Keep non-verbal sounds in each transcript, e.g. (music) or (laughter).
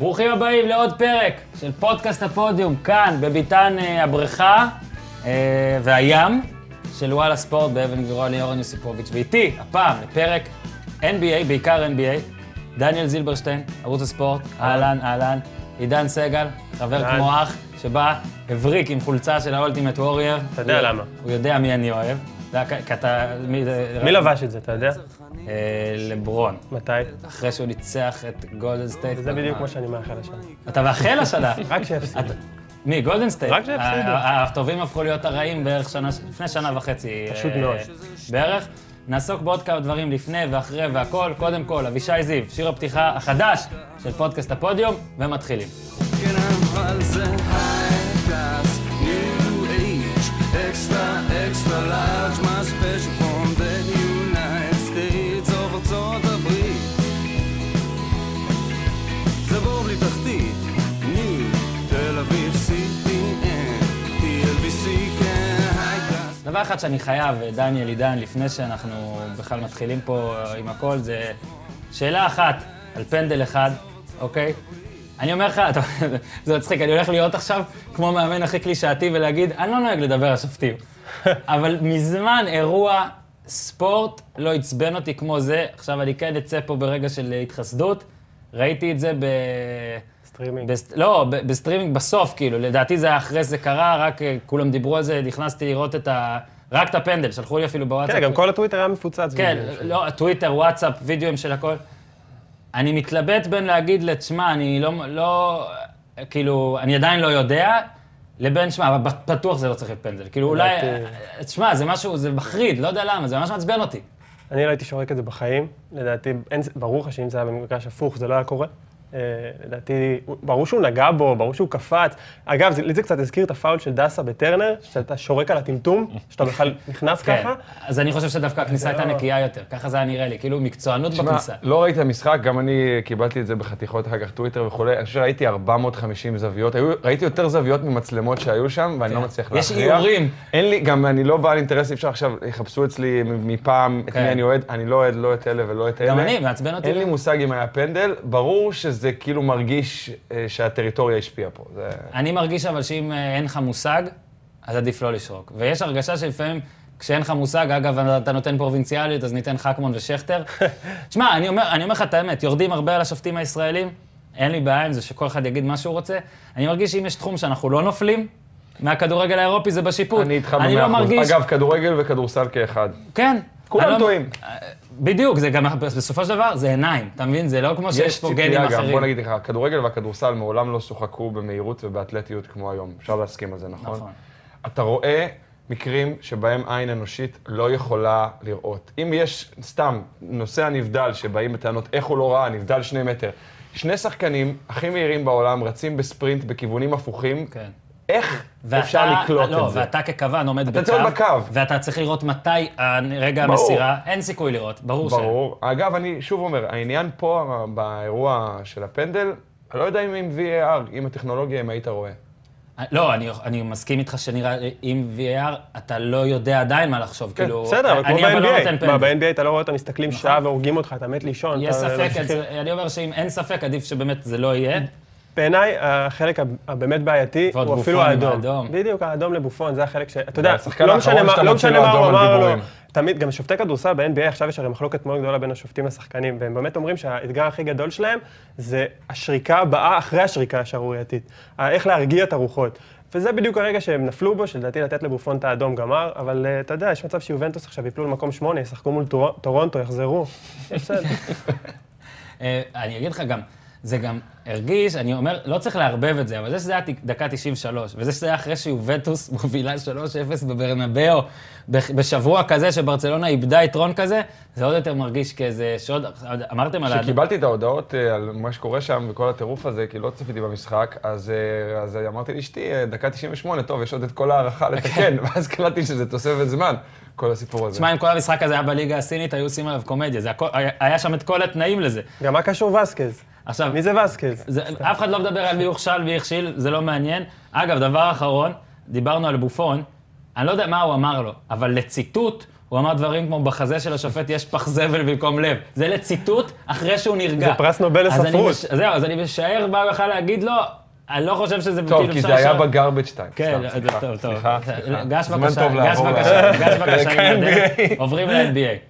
ברוכים הבאים לעוד פרק של פודקאסט הפודיום, כאן בביתן אה, הבריכה אה, והים של וואלה ספורט באבן גבירוע ליאורן יוסיפוביץ'. ואיתי, הפעם, לפרק NBA, בעיקר NBA, דניאל זילברשטיין, ערוץ הספורט, אהלן, אהלן, עידן סגל, חבר אהלן. כמו אח, שבא, הבריק עם חולצה של האולטימט וורייר. אתה יודע למה. הוא יודע מי אני אוהב. אתה יודע, כי אתה... מי זה- מי לבש את זה, אתה יודע? אה, לברון. מתי? אחרי שהוא ניצח את גולדן סטייט. זה בדיוק מה שאני מאחל השנה. אתה מאחל השנה. (laughs) רק שיפסיד. אתה- מי, גולדן סטייט? רק ה- הטובים הפכו להיות הרעים בערך שנה, לפני שנה וחצי. פשוט אה, מאוד. בערך. נעסוק בעוד כמה דברים לפני ואחרי והכל. קודם כל, אבישי זיו, שיר הפתיחה החדש של פודקאסט הפודיום, ומתחילים. כן, extra, extra large, my דבר אחד שאני חייב, דניאל עידן, לפני שאנחנו בכלל מתחילים פה עם הכל, זה שאלה אחת על פנדל אחד, אוקיי? אני אומר לך, (laughs) זה מצחיק, אני הולך להיות עכשיו כמו מאמן הכי קלישאתי ולהגיד, אני לא נוהג לדבר על שופטים. (laughs) אבל מזמן אירוע ספורט לא עצבן אותי כמו זה. עכשיו, אני כן אצא פה ברגע של התחסדות. ראיתי את זה ב... סטרימינג. בסט... לא, ב- בסטרימינג בסוף, כאילו, לדעתי זה היה אחרי זה קרה, רק אה, כולם דיברו על זה, נכנסתי לראות את ה... רק את הפנדל, שלחו לי אפילו בוואטסאפ. כן, גם כל הטוויטר היה מפוצץ. כן. לא, טוויטר, וואטסאפ, וידאוים של הכל. אני מתלבט בין להגיד לתשמע, אני לא, לא, כאילו, אני עדיין לא יודע, לבין, שמע, אבל בטוח זה לא צריך להיות פנדל. כאילו, אולי, תשמע, זה משהו, זה מחריד, לא יודע למה, זה ממש מעצבן אותי. אני לא הייתי שורק את זה בחיים. לדעתי, אין- ברור לך שאם זה היה במגרש הפוך, זה לא היה קורה. אה, לדעתי, ברור שהוא נגע בו, ברור שהוא קפץ. אגב, לי זה קצת הזכיר את הפאול של דסה בטרנר, שאתה שורק על הטמטום, (laughs) שאתה בכלל נכנס כן, ככה. אז אני חושב שדווקא הכניסה הייתה לא- נקייה יותר, ככה זה היה נראה לי, כאילו מקצוענות בכניסה. לא ראיתי את המשחק, גם אני קיבלתי את זה בחתיכות אחר כך, טוויטר וכולי. אני חושב שראיתי 450 זוויות. ראיתי יותר זוויות ממצלמות שהיו שם, ואני לא מצליח כן. יש להכריע. איורים. אין לי, גם אני לא בעל אינטרס, אי אפשר עכשיו, יחפשו אצלי מפעם את כן. מי אני אוהד. אני לא אוהד לא את אלה ולא את אלה. גם אני, מעצבן אותי. אין לי מושג אם היה פנדל. ברור שזה כאילו מרגיש אה, שהטריטוריה השפיעה פה. זה... אני מרגיש אבל שאם אה, אין לך מושג, אז עדיף לא לשרוק. ויש הרגשה שלפעמים, כשאין לך מושג, אגב, אתה נותן פרובינציאליות, אז ניתן חכמון ושכטר. (laughs) תשמע, אני אומר, אני אומר לך את האמת, יורדים הרבה על השופטים הישראלים, אין לי בעיה עם זה שכל אחד יגיד מה שהוא רוצה. אני מרגיש שאם יש תחום שאנחנו לא נופלים, מהכדורגל האירופי זה בשיפוט. אני איתך אני במאה לא אחוז. מרגיש... אגב, כדורגל וכדורסל כאחד. כן. כולם לא- טועים. בדיוק, זה גם, בסופו של דבר, זה עיניים, אתה מבין? זה לא כמו שיש יש פה גנים ציפייה גם, אחרים. בוא נגיד לך, הכדורגל והכדורסל מעולם לא שוחקו במהירות ובאתלטיות כמו היום. אפשר להסכים על זה, נכון? נכון. אתה רואה מקרים שבהם עין אנושית לא יכולה לראות. אם יש, סתם, נוסע נבדל שבאים בטענות איך הוא לא ראה, נבדל שני מטר. שני שחקנים הכי מהירים בעולם רצים בספרינט בכיוונים הפוכים, כן. איך ואתה- אפשר לקלוט לא, את זה? ואתה ככוון עומד אתה בקו, צריך בקו. ואתה צריך לראות מתי רגע ברור. המסירה, אין סיכוי לראות, ברור ש... ברור. אגב, אני שוב אומר, העניין פה, באירוע של הפנדל, אני לא יודע אם עם VAR, עם הטכנולוגיה, אם היית רואה. לא, אני, אני מסכים איתך שנראה, עם VAR אתה לא יודע עדיין מה לחשוב, כן, כאילו... בסדר, אבל כמו לא ב-NBA. מה. נכון. ב-NBA אתה לא רואה אותם מסתכלים שעה והורגים אותך, אתה מת לישון. יש אתה ספק. אז אני אומר שאם אין ספק, עדיף שבאמת זה לא יהיה. בעיניי, החלק הבאמת בעייתי הוא אפילו האדום. בדיוק, האדום לבופון, זה החלק ש... אתה יודע, לא משנה מה- לא הוא אמר לו. דיבורים. תמיד, גם שופטי כדורסל ב-NBA, עכשיו יש הרי מחלוקת מאוד גדולה בין השופטים לשחקנים, והם באמת אומרים שהאתגר הכי גדול שלהם זה השריקה הבאה אחרי השריקה השערורייתית. איך להרגיע את הרוחות. וזה בדיוק הרגע שהם נפלו בו, שלדעתי לתת לבופון את האדום גמר, אבל אה, אתה יודע, יש מצב שיובנטוס עכשיו יפלו למקום שמונה, ישחקו מול טור- טורונטו, יחזרו. (laughs) אה, אני אגיד לך גם, זה גם הרגיש, אני אומר, לא צריך לערבב את זה, אבל זה שזה היה דקה 93, וזה שזה היה אחרי שיובנטוס (laughs) מובילה 3-0 בברנבאו, בשבוע כזה שברצלונה איבדה יתרון כזה, זה עוד יותר מרגיש כאיזה שוד, אמרתם על... כשקיבלתי את ההודעות אה, על מה שקורה שם וכל הטירוף הזה, כי לא צפיתי במשחק, אז, אה, אז אמרתי לאשתי, אה, דקה 98, טוב, יש עוד את כל ההערכה (laughs) לתקן, (laughs) ואז קלטתי שזה תוספת זמן, כל הסיפור הזה. תשמע, אם כל המשחק הזה היה בליגה הסינית, היו עושים עליו קומדיה, זה הכל, היה, היה שם את כל התנאים לזה. גם מה קשור וסקז? עכשיו, מי זה וסקז? זה, אף אחד לא מדבר על מי הוכשל ומי הכשיל, זה לא מעניין. אגב, דבר אחרון, דיברנו על בופון, אני לא יודע מה הוא אמר לו, אבל לציטוט, הוא אמר דברים כמו, בחזה של השופט יש פח זבל במקום לב. זה לציטוט אחרי שהוא נרגע. זה פרס נובל לספרות. מש- זהו, אז אני משער מה הוא להגיד לו, אני לא חושב שזה טוב, כאילו כי זה היה ב garbage 2. כן, טוב, טוב. סליחה, סליחה. גש בבקשה, גש בבקשה, גש בבקשה. עוברים ל-NBA.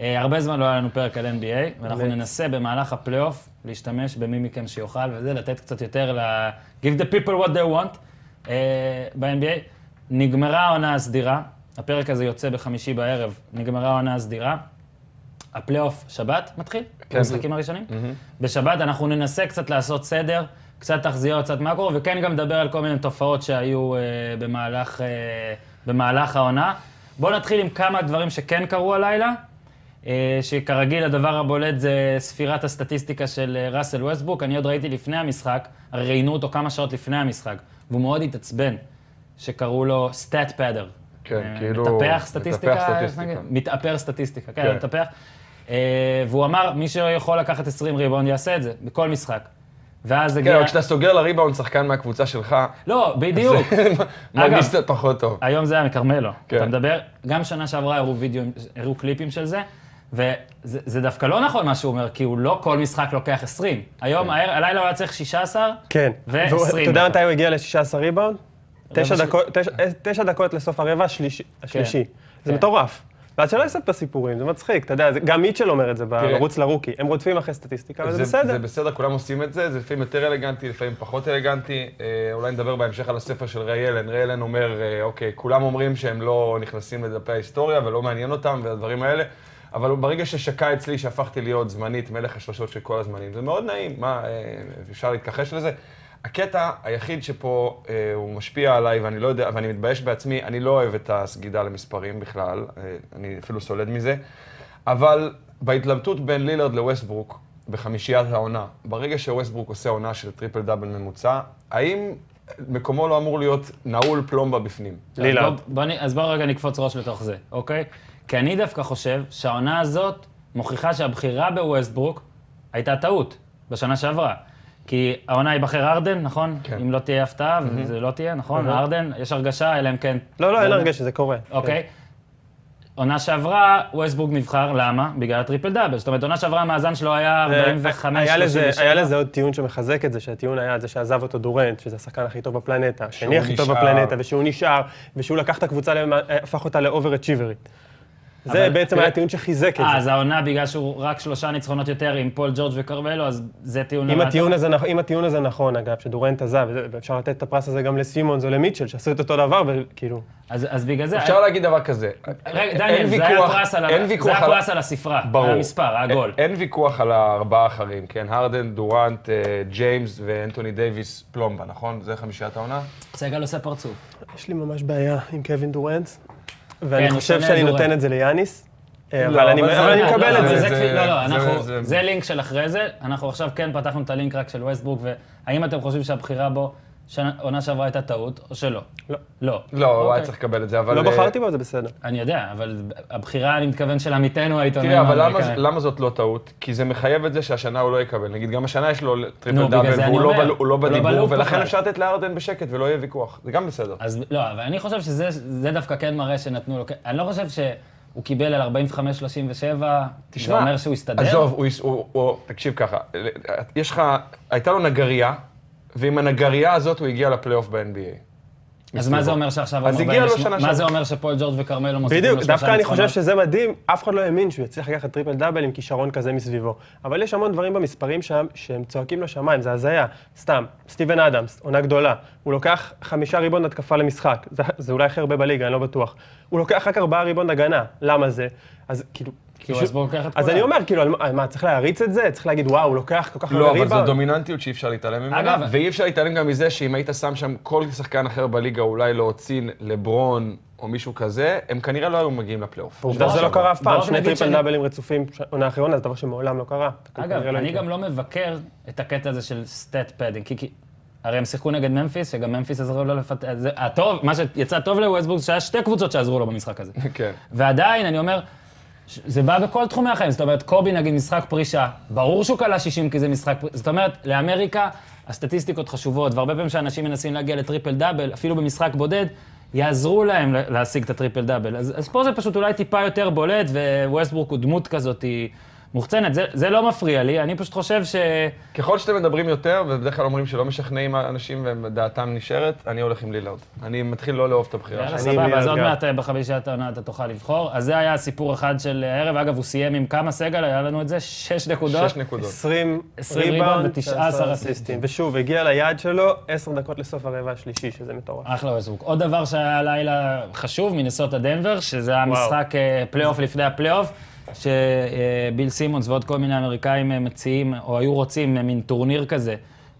אה, הרבה זמן לא היה לנו פרק על NBA, ואנחנו. ננסה במהלך הפלייאוף להשתמש במי מכם שיוכל, וזה לתת קצת יותר ל... Give the people what they want אה, ב-NBA. נגמרה העונה הסדירה, הפרק הזה יוצא בחמישי בערב, נגמרה העונה הסדירה. הפלייאוף שבת מתחיל, כן. המשחקים הראשונים. בשבת אנחנו ננסה קצת לעשות סדר, קצת תחזיות, קצת מקרו, וכן גם נדבר על כל מיני תופעות שהיו אה, במהלך, אה, במהלך העונה. בואו נתחיל עם כמה דברים שכן קרו הלילה, שכרגיל הדבר הבולט זה ספירת הסטטיסטיקה של אה, ראסל ווסטברוק. אני עוד ראיתי לפני המשחק, הרי ראיינו אותו כמה שעות לפני המשחק, והוא מאוד התעצבן, שקראו לו stat padder. כן, כאילו, מטפח סטטיסטיקה, מטפח סטטיסטיקה. מטפח סטטיסטיקה, כן, כן. מטפח. אה, והוא אמר, מי שיכול לקחת 20 ריבאונד יעשה את זה, בכל משחק. ואז כן, הגיע... אבל כשאתה סוגר לריבאונד שחקן מהקבוצה שלך, לא, בדיוק. (laughs) מרגיש קצת פחות טוב. היום זה היה מכרמלו. כן. אתה מדבר, גם שנה שעברה הראו קליפים של זה, וזה זה דווקא לא נכון מה שהוא אומר, כי הוא לא כל משחק לוקח 20. היום, כן. הלילה הוא היה צריך 16, כן. ו- והוא- 20 אתה יודע. מתי הוא הגיע ל-16 ריבאונד? תשע דקות- תשע- אה, תשע דקות לסוף הרבע השלישי. השלישי. זה כן. מטורף. ואז שלא יספר סיפורים, זה מצחיק, אתה יודע, זה- גם מיטשל אומר את זה בערוץ לרוקי, הם רודפים אחרי סטטיסטיקה, וזה זה, בסדר. זה בסדר, כולם עושים את זה, זה לפעמים יותר אלגנטי, לפעמים פחות אלגנטי. אה, אולי נדבר בהמשך על הספר של ריי אלן. ריי אלן אומר, אה, אוקיי, כולם אומרים שהם לא נכנסים לדפי ההיסטוריה ולא מעניין אותם והדברים האלה, אבל ברגע ששקע אצלי שהפכתי להיות זמנית, מלך השלושות של כל הזמנים, זה מאוד נעים, מה, אה, אפשר להתכחש לזה. הקטע היחיד שפה אה, הוא משפיע עליי, ואני לא יודע, ואני מתבייש בעצמי, אני לא אוהב את הסגידה למספרים בכלל, אה, אני אפילו סולד מזה, אבל בהתלבטות בין לילארד לווסטברוק, בחמישיית העונה, ברגע שווסטברוק עושה עונה של טריפל דאבל ממוצע, האם מקומו לא אמור להיות נעול פלומבה בפנים? לילארד. אז בוא, בוא, נ- אז בוא רגע נקפוץ ראש לתוך זה, אוקיי? כי אני דווקא חושב שהעונה הזאת מוכיחה שהבחירה בווסטברוק הייתה טעות בשנה שעברה. כי העונה ייבחר הארדן, נכון? כן. אם לא תהיה הפתעה, וזה לא תהיה, נכון? הארדן, יש הרגשה, אלא אם כן... לא, לא, אין יודע. הרגש שזה קורה. אוקיי. עונה שעברה, ווסטברוק נבחר, למה? בגלל ה triple double. זאת אומרת, עונה שעברה המאזן שלו היה 45 היה לזה, 37 היה לזה עוד טיעון שמחזק את זה, שהטיעון היה זה שעזב אותו דורנט, שזה השחקן הכי טוב בפלנטה, השני הכי טוב. בפלנטה, ושהוא נשאר, ושהוא לקח את הקבוצה, הפך אותה ל overachiever-ית. זה אבל- בעצם היה טיעון שחיזק את אה, זה. אז העונה, בגלל שהוא רק שלושה ניצחונות יותר עם פול ג'ורג' וקרמלו, אז זה טיעון... אם הטיעון הזה נכ- אם הטיעון הזה נכון, אגב, שדורנט עזב, ואפשר לתת את הפרס הזה גם לסימונס או למיטשל, שעשו את אותו דבר, וכאילו... אז אז בגלל זה... אפשר להגיד דבר כזה. רגע, דניאל, זה היה פרס על זה ויכוח היה על- פרס על הספרה, ברור. על המספר, העגול. אין, אין ויכוח על הארבעה האחרים, כן? הארדן, דורנט, אה, ג'יימס ואנטוני דייוויס פלומבה, נכון? זה חמישיית העונה? סגל עושה פרצוף. יש לי ממש בעיה עם קווין דורנט, ואני כן, חושב שאני. נותן את זה ליאניס, אה, לא, אבל אני מקבל את לא, לא, אנחנו- זה- זה לינק של אחרי זה. אנחנו עכשיו כן פתחנו את הלינק רק של ווסטברוק, והאם אתם חושבים שהבחירה בו, שנה- עונה שעברה הייתה טעות, או שלא? לא. לא. לא, הוא היה אוקיי. צריך לקבל את זה, אבל... לא אה, בחרתי בו, זה בסדר. אני יודע, אבל הבחירה, אני מתכוון, של עמיתנו העיתונאים. תראה, אבל למה, האמריקאים. למה זאת לא טעות? כי זה מחייב את זה שהשנה הוא לא יקבל. נגיד, גם השנה יש לו triple double, והוא לא, הוא לא הוא לא בדיבור, ולכן. אפשר לתת להארדן בשקט ולא יהיה ויכוח. זה גם בסדר. אז לא, אבל אני חושב שזה זה דווקא כן מראה שנתנו לו... אני לא חושב שהוא קיבל על 45-37, זה אומר שהוא הסתדר. עזוב, הוא, הוא, הוא, תקשיב ככה, יש לך, הייתה לו נגרייה, ועם הנגרייה הזאת הוא הגיע לפלייאוף ב-NBA. אז מה זה אומר שעכשיו... אז הגיע לו 48? שנה מה. זה אומר שפול ג'ורג' וכרמלו מוסיפים לו בדיוק, שלושה דווקא אני חושב? שזה מדהים, אף אחד לא האמין שהוא יצליח לקחת triple double עם כישרון כזה מסביבו. אבל יש המון דברים במספרים שם שהם צועקים לשמיים, זה הזיה. סתם, סטיבן אדמס, עונה גדולה, הוא לוקח חמישה ריבונד התקפה למשחק, זה, זה אולי הכי הרבה בליגה, אני לא בטוח. הוא לוקח רק ארבעה ריבונד הגנה, למה זה? אז כאילו... את אז. אני אומר, כאילו, מה- צריך להריץ את זה? צריך להגיד, וואו, הוא לוקח כל כך הרבה לא, אבל זו? דומיננטיות שאי אפשר להתעלם ממנה, אגב- ואי אפשר להתעלם גם מזה שאם היית שם שם כל שחקן אחר בליגה, אולי להוציא לברון או מישהו כזה, הם כנראה לא היו מגיעים לפלייאוף. עובדה שזה לא קרה אף פעם, שני triple double-ים רצופים, עונה אחרי עונה, זה דבר שמעולם לא קרה. אגב, לא אני. גם לא מבקר את הקטע הזה של stat padding, כי- כי הרי הם שיחקו נגד ממפיס, שגם ממפיס עזרו לו לפתח... זה- הטוב, מה שיצא טוב לווסטברוק, זה שהיה שתי קבוצות שעזרו לו במשחק הזה. (laughs) כן. ועדיין, אני אומר, זה בא בכל תחומי החיים. זאת אומרת, קובי נגיד משחק פרישה, ברור שהוא קלע 60 כי זה משחק פרישה. זאת אומרת, לאמריקה הסטטיסטיקות חשובות, והרבה פעמים שאנשים מנסים להגיע ל triple double, אפילו במשחק בודד, יעזרו להם לה- להשיג את ה triple double. אז, אז פה זה פשוט אולי טיפה יותר בולט, וווסטברוק הוא דמות כזאת, היא מוחצנת. זה, זה לא מפריע לי, אני פשוט חושב ש... ככל שאתם מדברים יותר, ובדרך כלל אומרים שלא משכנעים אנשים ודעתם נשארת, אני הולך עם לילארד. אני מתחיל לא לאהוב את הבחירה יאללה, שלו. אני סבבה, אז עוד. מעט אה, בחמישיית העונה אתה תוכל לבחור. אז זה היה סיפור אחד של הערב. אגב, הוא סיים עם כמה סגל? היה לנו את זה? שש נקודות. שש נקודות. 20 20 ריבאונד, ו-19 19 אסיסטים. ושוב, הגיע ליעד שלו עשר דקות לסוף הרבע השלישי, שזה מטורף. אחלה ווסטברוק. עוד דבר שהיה הלילה חשוב, מנסוטה דנבר, שזה היה. משחק אה, פלייאוף לפני הפלייאוף, שביל סימונס ועוד כל מיני אמריקאים אה, מציעים, או היו רוצים אה, מין טורניר כזה.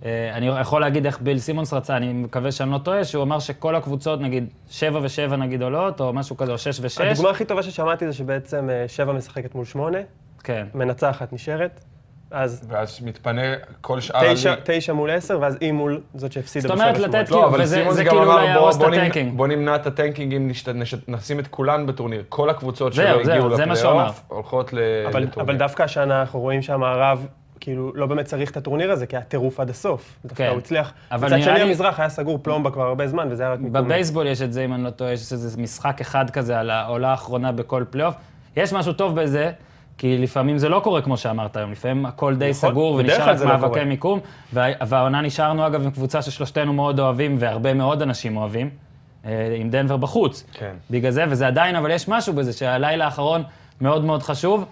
אה, אני יכול להגיד איך ביל סימונס רצה, אני מקווה שאני לא טועה, שהוא אמר שכל הקבוצות, נגיד, שבע ושבע נגיד עולות, או משהו כזה, או שש ושש. הדוגמה הכי טובה ששמעתי זה שבעצם שבע משחקת מול שמונה, כן. מנצחת נשארת, אז ואז מתפנה כל שאר תשע, הליג. תשע מול עשר, ואז היא מול זאת שהפסידה זאת אומרת, לתת שמונה. כאילו, לא, אבל וזה- סימונס זה גם כאילו אמר, אולי בוא- יהרוס את בוא נמנע-. בוא נמנע את הטנקינג אם נשת- נש- נשים את כולן בטורניר. כל הקבוצות שלא הגיעו זה מה שהוא אמר. לפלייאוף הולכות ל- אבל, לטורניר. אבל דווקא השנה אנחנו רואים שהמערב, כאילו, לא באמת צריך את הטורניר הזה, כי היה טירוף עד הסוף. דווקא כן. הוא הצליח. אבל מצד נראה שני, לי- המזרח היה סגור פלומבה כבר הרבה זמן, וזה היה רק. בבייסבול יש את זה, אם אני לא טועה, יש איזה משחק אחד כזה על העולה האחרונה בכל פלייאוף. יש משהו טוב בזה, כי לפעמים זה לא קורה כמו שאמרת היום, לפעמים הכל די נכון, סגור ונשאר רק לא מאבקי קורה. מיקום. וה- והעונה נשארנו אגב עם קבוצה ששלושתנו מאוד אוהבים, והרבה מאוד אנשים אוהבים, אה, עם דנבר בחוץ. כן. בגלל זה, וזה עדיין, אבל יש משהו בזה שהלילה האחרון מאוד מאוד חשוב.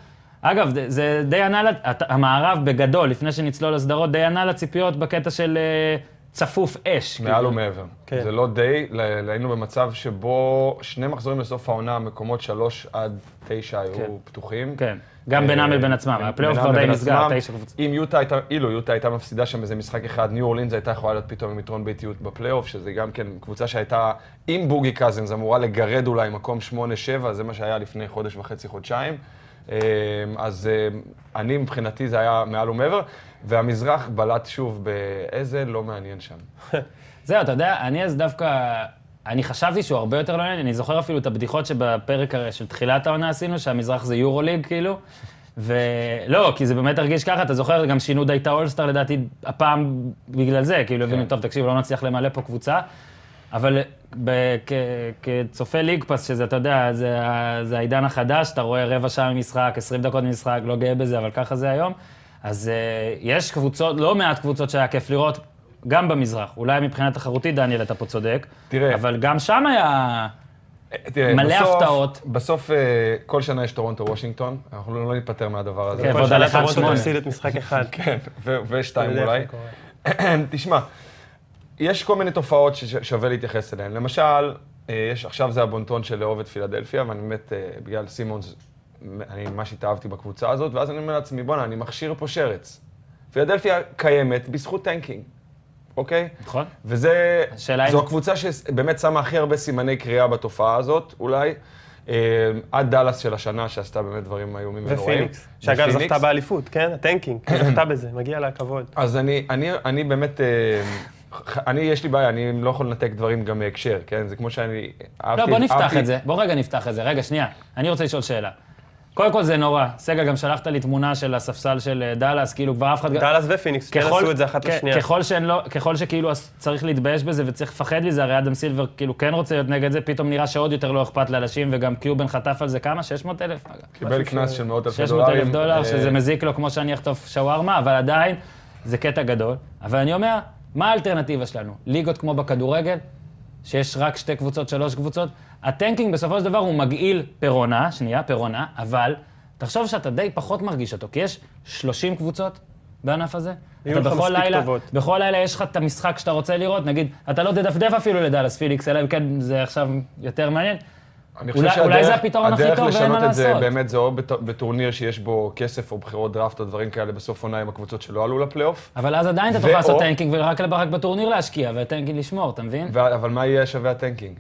אגב, זה- די ענה, המערב בגדול, לפני שנצלול לסדרות, די ענה לציפיות בקטע של אה, צפוף אש. מעל כאילו. ומעבר. כן. זה לא די, היינו במצב שבו שני מחזורים לסוף העונה, מקומות שלוש עד תשע היו כן. פתוחים. כן, גם בינם אה, לבין עצמם, הפלייאוף בינם כבר די נסגר. תשע קבוצות. אם יוטה הייתה, אילו יוטה הייתה מפסידה שם איזה משחק אחד, ניו אורלינס הייתה יכולה להיות פתאום עם יתרון ביתיות בפלייאוף, שזה גם כן קבוצה שהייתה עם בוגי קזינס, אמורה לגרד אולי מקום 8-7, זה מה שהיה לפני חודש וחצי, חודשיים. אז אה, אני מבחינתי זה היה מעל ומעבר, והמזרח בלט שוב באיזה לא מעניין שם. (laughs) זהו, אתה יודע, אני אז דווקא, אני חשבתי שהוא הרבה יותר לא מעניין, אני זוכר אפילו את הבדיחות שבפרק של תחילת העונה עשינו, שהמזרח זה יורוליג, כאילו. ולא, כי זה באמת הרגיש ככה, אתה זוכר, גם שינו די את האולסטאר לדעתי הפעם בגלל זה, כאילו הבינו, טוב, תקשיב, לא נצליח למלא פה קבוצה. אבל ב- כ- כצופה League Pass, שזה, אתה יודע, זה, זה העידן החדש, אתה רואה רבע שעה ממשחק, 20 דקות ממשחק, לא גאה בזה, אבל ככה זה היום. אז uh, יש קבוצות, לא מעט קבוצות שהיה כיף לראות, גם במזרח. אולי מבחינה תחרותית, דניאל, אתה פה צודק. תראה. אבל גם שם היה... תראה, מלא בסוף- הפתעות. בסוף, אה, כל שנה יש טורונטו וושינגטון, אנחנו לא לא ניפטר מהדבר הזה. כן, ועוד על אחד טורונטו שמונה. תפסיד את משחק אחד. (laughs) כן, ו- ושתיים אולי. (clears throat) תשמע, יש כל מיני תופעות ששווה להתייחס אליהן. למשל, אה, יש, עכשיו זה הבונטון של לאהוב את פילדלפיה, ואני באמת, אה, בגלל סימונס, אני ממש התאהבתי בקבוצה הזאת, ואז אני אומר לעצמי, בואנה, אני מכשיר פה שרץ. פילדלפיה קיימת בזכות טנקינג, אוקיי? נכון? וזה, השאלה אם- זו הקבוצה שבאמת שמה הכי הרבה סימני קריאה בתופעה הזאת, אולי. אה, עד דאלאס של השנה, שעשתה באמת דברים איומים ונוראים. ופיניקס, שאגב. זכתה באליפות, כן? הטנקינג, זכתה בזה, מגיע לה כבוד. אז אני, אני, אני באמת, אני, יש לי בעיה, אני לא יכול לנתק דברים גם מהקשר, כן? זה כמו שאני אהבתי... לא, בוא נפתח אהבתי- את זה. בוא רגע נפתח את זה. רגע, שנייה. אני רוצה לשאול שאלה. קודם כל זה נורא. סגל, גם שלחת לי תמונה של הספסל של אה, דאלאס, כאילו כבר אף אחד... דאלאס ופיניקס, כן עשו את זה אחת לשנייה. ככל, לא, ככל שכאילו צריך להתבייש בזה וצריך לפחד מזה, הרי אדם סילבר כאילו כן רוצה להיות נגד זה, פתאום נראה שעוד יותר לא אכפת לאנשים, וגם קיובן חטף על זה כמה? 600 אלף? קיבל קנס של מאות אלפי 600 דולרים. אלף דולר, אה, שזה מזיק לו כמו שאני אחטוף שווארמה, אבל עדיין זה קטע גדול. אבל אני אומר, מה האלטרנטיבה שלנו? ליגות כמו בכדורגל, שיש רק שתי קבוצות, שלוש קבוצות? הטנקינג בסופו של דבר הוא מגעיל פירונה, שנייה, פירונה, אבל תחשוב שאתה די פחות מרגיש אותו, כי יש 30 קבוצות בענף הזה. אתה בכל לילה, טובות. בכל לילה יש לך את המשחק שאתה רוצה לראות, נגיד, אתה לא תדפדף אפילו לדאלאס פיליקס, אלא אם כן זה עכשיו יותר מעניין. אני חושב אולי- שהדרך- אולי זה הפתרון הכי טוב, ואין מה, הדרך לשנות את זה לעשות. באמת זה או בטורניר שיש בו כסף או בחירות דראפט או דברים כאלה בסוף עונה עם הקבוצות שלא עלו לפלייאוף. אבל אז עדיין אתה תוכל לעשות טנקינג ורק רק בטורניר להשקיע, וטנקינג לשמור, אתה מבין? ו- אבל מה יהיה שווה הטנקינג?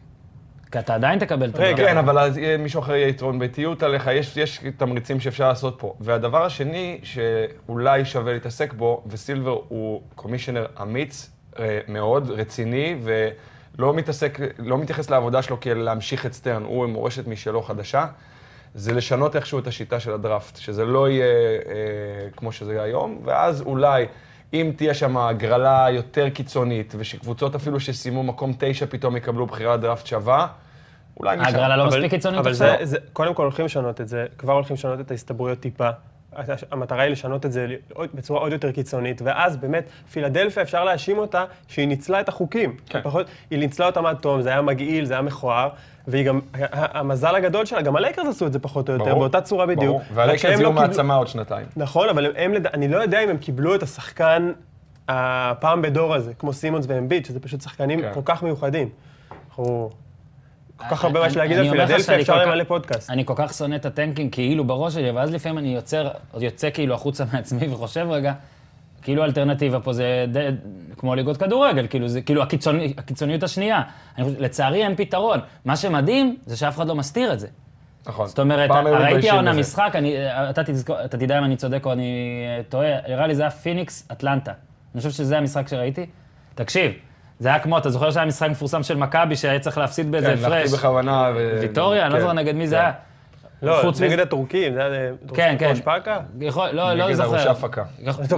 כי אתה עדיין תקבל את הדבר. כן, אבל אז מישהו אחר יהיה יתרון ביתיות עליך, יש, יש תמריצים שאפשר לעשות פה. והדבר השני שאולי שווה להתעסק בו, וסילבר הוא קומישיונר אמיץ אה, מאוד, רציני, ולא מתעסק, לא מתייחס לעבודה שלו כאל להמשיך את סטרן, הוא עם מורשת משלו חדשה, זה לשנות איכשהו את השיטה של הדראפט, שזה לא יהיה אה, כמו שזה היום, ואז אולי... אם תהיה שם הגרלה יותר קיצונית, ושקבוצות אפילו שסיימו מקום תשע פתאום יקבלו בחירת דראפט שווה, אולי משם. ההגרלה לא מספיק קיצונית אבל עכשיו? זה, זה, קודם כל הולכים לשנות את זה, כבר הולכים לשנות את ההסתברויות טיפה. המטרה היא לשנות את זה בצורה עוד יותר קיצונית, ואז באמת, פילדלפיה, אפשר להאשים אותה שהיא ניצלה את החוקים. כן. פחות, היא ניצלה אותם עד תום, זה היה מגעיל, זה היה מכוער, והיא גם, המזל הגדול שלה, גם הלייקרס עשו את זה פחות או יותר, ברור, באותה צורה בדיוק. ברור. והלייקרס יהיו לא מעצמה עוד שנתיים. נכון, אבל הם, אני לא יודע אם הם קיבלו את השחקן הפעם בדור הזה, כמו סימונס ואמביט, שזה פשוט שחקנים כן. כל כך מיוחדים. אנחנו... כל כך הרבה מה שלהגיד אני על פילדלפיה, אפשר למלא פודקאסט. אני כל כך שונא את הטנקים כאילו בראש שלי, ואז לפעמים אני יוצר, יוצא כאילו החוצה מעצמי וחושב רגע, כאילו האלטרנטיבה פה זה די, כמו ליגות כדורגל, כאילו זה כאילו הקיצוני, הקיצוניות השנייה. אני חושב, לצערי אין פתרון. מה שמדהים זה שאף אחד לא מסתיר את זה. נכון. זאת אומרת, ראיתי העונה. משחק, אני, אתה, תזכור, אתה תדע אם אני צודק או אני טועה, נראה לי זה היה פיניקס אטלנטה. אני חושב שזה המשחק שראיתי. תקשיב, זה היה כמו, אתה זוכר שהיה משחק מפורסם של מכבי שהיה צריך להפסיד באיזה כן, הפרש? הלכתי בכוונה. ו- ויטוריה, אני לא כן, זוכר נגד מי זה כן. היה. לא, חוץ נגד הטורקים, זה היה כן, כן. ראש פאקה? יכול, לא, לא נגד זוכר. דרוש הפקה.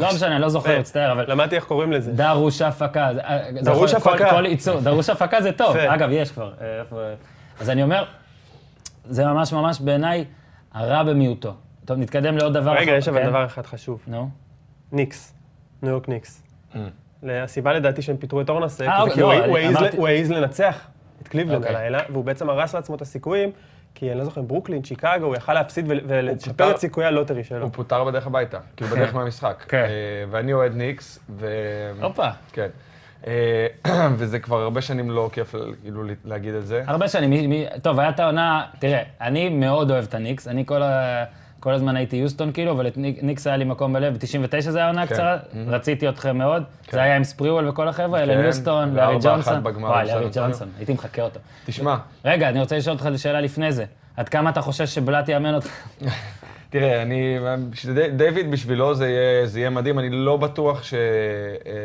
לא (laughs) משנה, לא זוכר, מצטער, אבל... למדתי איך קוראים לזה. דרוש הפקה. זה- אה, זה דרוש הפקה. כל עיצוב, דרוש הפקה זה טוב. אגב, יש כבר. אה, אז אני אומר, זה ממש ממש בעיניי הרע במיעוטו. טוב, נתקדם לעוד דבר. רגע, אחר, יש אבל כן? דבר אחד חשוב. נו. ניקס. ניו יורק ניקס. הסיבה לדעתי שהם פיטרו את אורנסק, אה, זה אוקיי, כי הוא לא, הוא העז לנצח את קליבלנד אוקיי. הלילה, והוא בעצם הרס לעצמו את הסיכויים, כי אני לא זוכר, ברוקלין, שיקגו, הוא יכל להפסיד ולשפר את סיכויי הלוטרי שלו. הוא פוטר בדרך הביתה, כי הוא בדרך מהמשחק. כן. אה, ואני אוהד ניקס, ו... הופה. כן. אה, (clears throat) וזה כבר הרבה שנים לא כיף כאילו להגיד את זה. הרבה שנים, טוב, הייתה העונה, תראה, אני מאוד אוהב את הניקס, אני כל ה... כל הזמן הייתי יוסטון כאילו, אבל את ניק- ניקס היה לי מקום בלב, ב-99 זה היה העונה כן. קצרה, רציתי אתכם מאוד. זה היה עם ספריוול וכל החבר'ה, אלן כן, יוסטון, לארי ג'ונסון. וואי, לארי. ג'ונסון, הייתי מחקה אותו. תשמע, רגע, אני רוצה לשאול אותך שאלה לפני זה. עד כמה אתה חושש שבלאט יאמן אותך? (laughs) תראה, אני, דיוויד בשבילו זה יהיה, זה יהיה מדהים, אני לא בטוח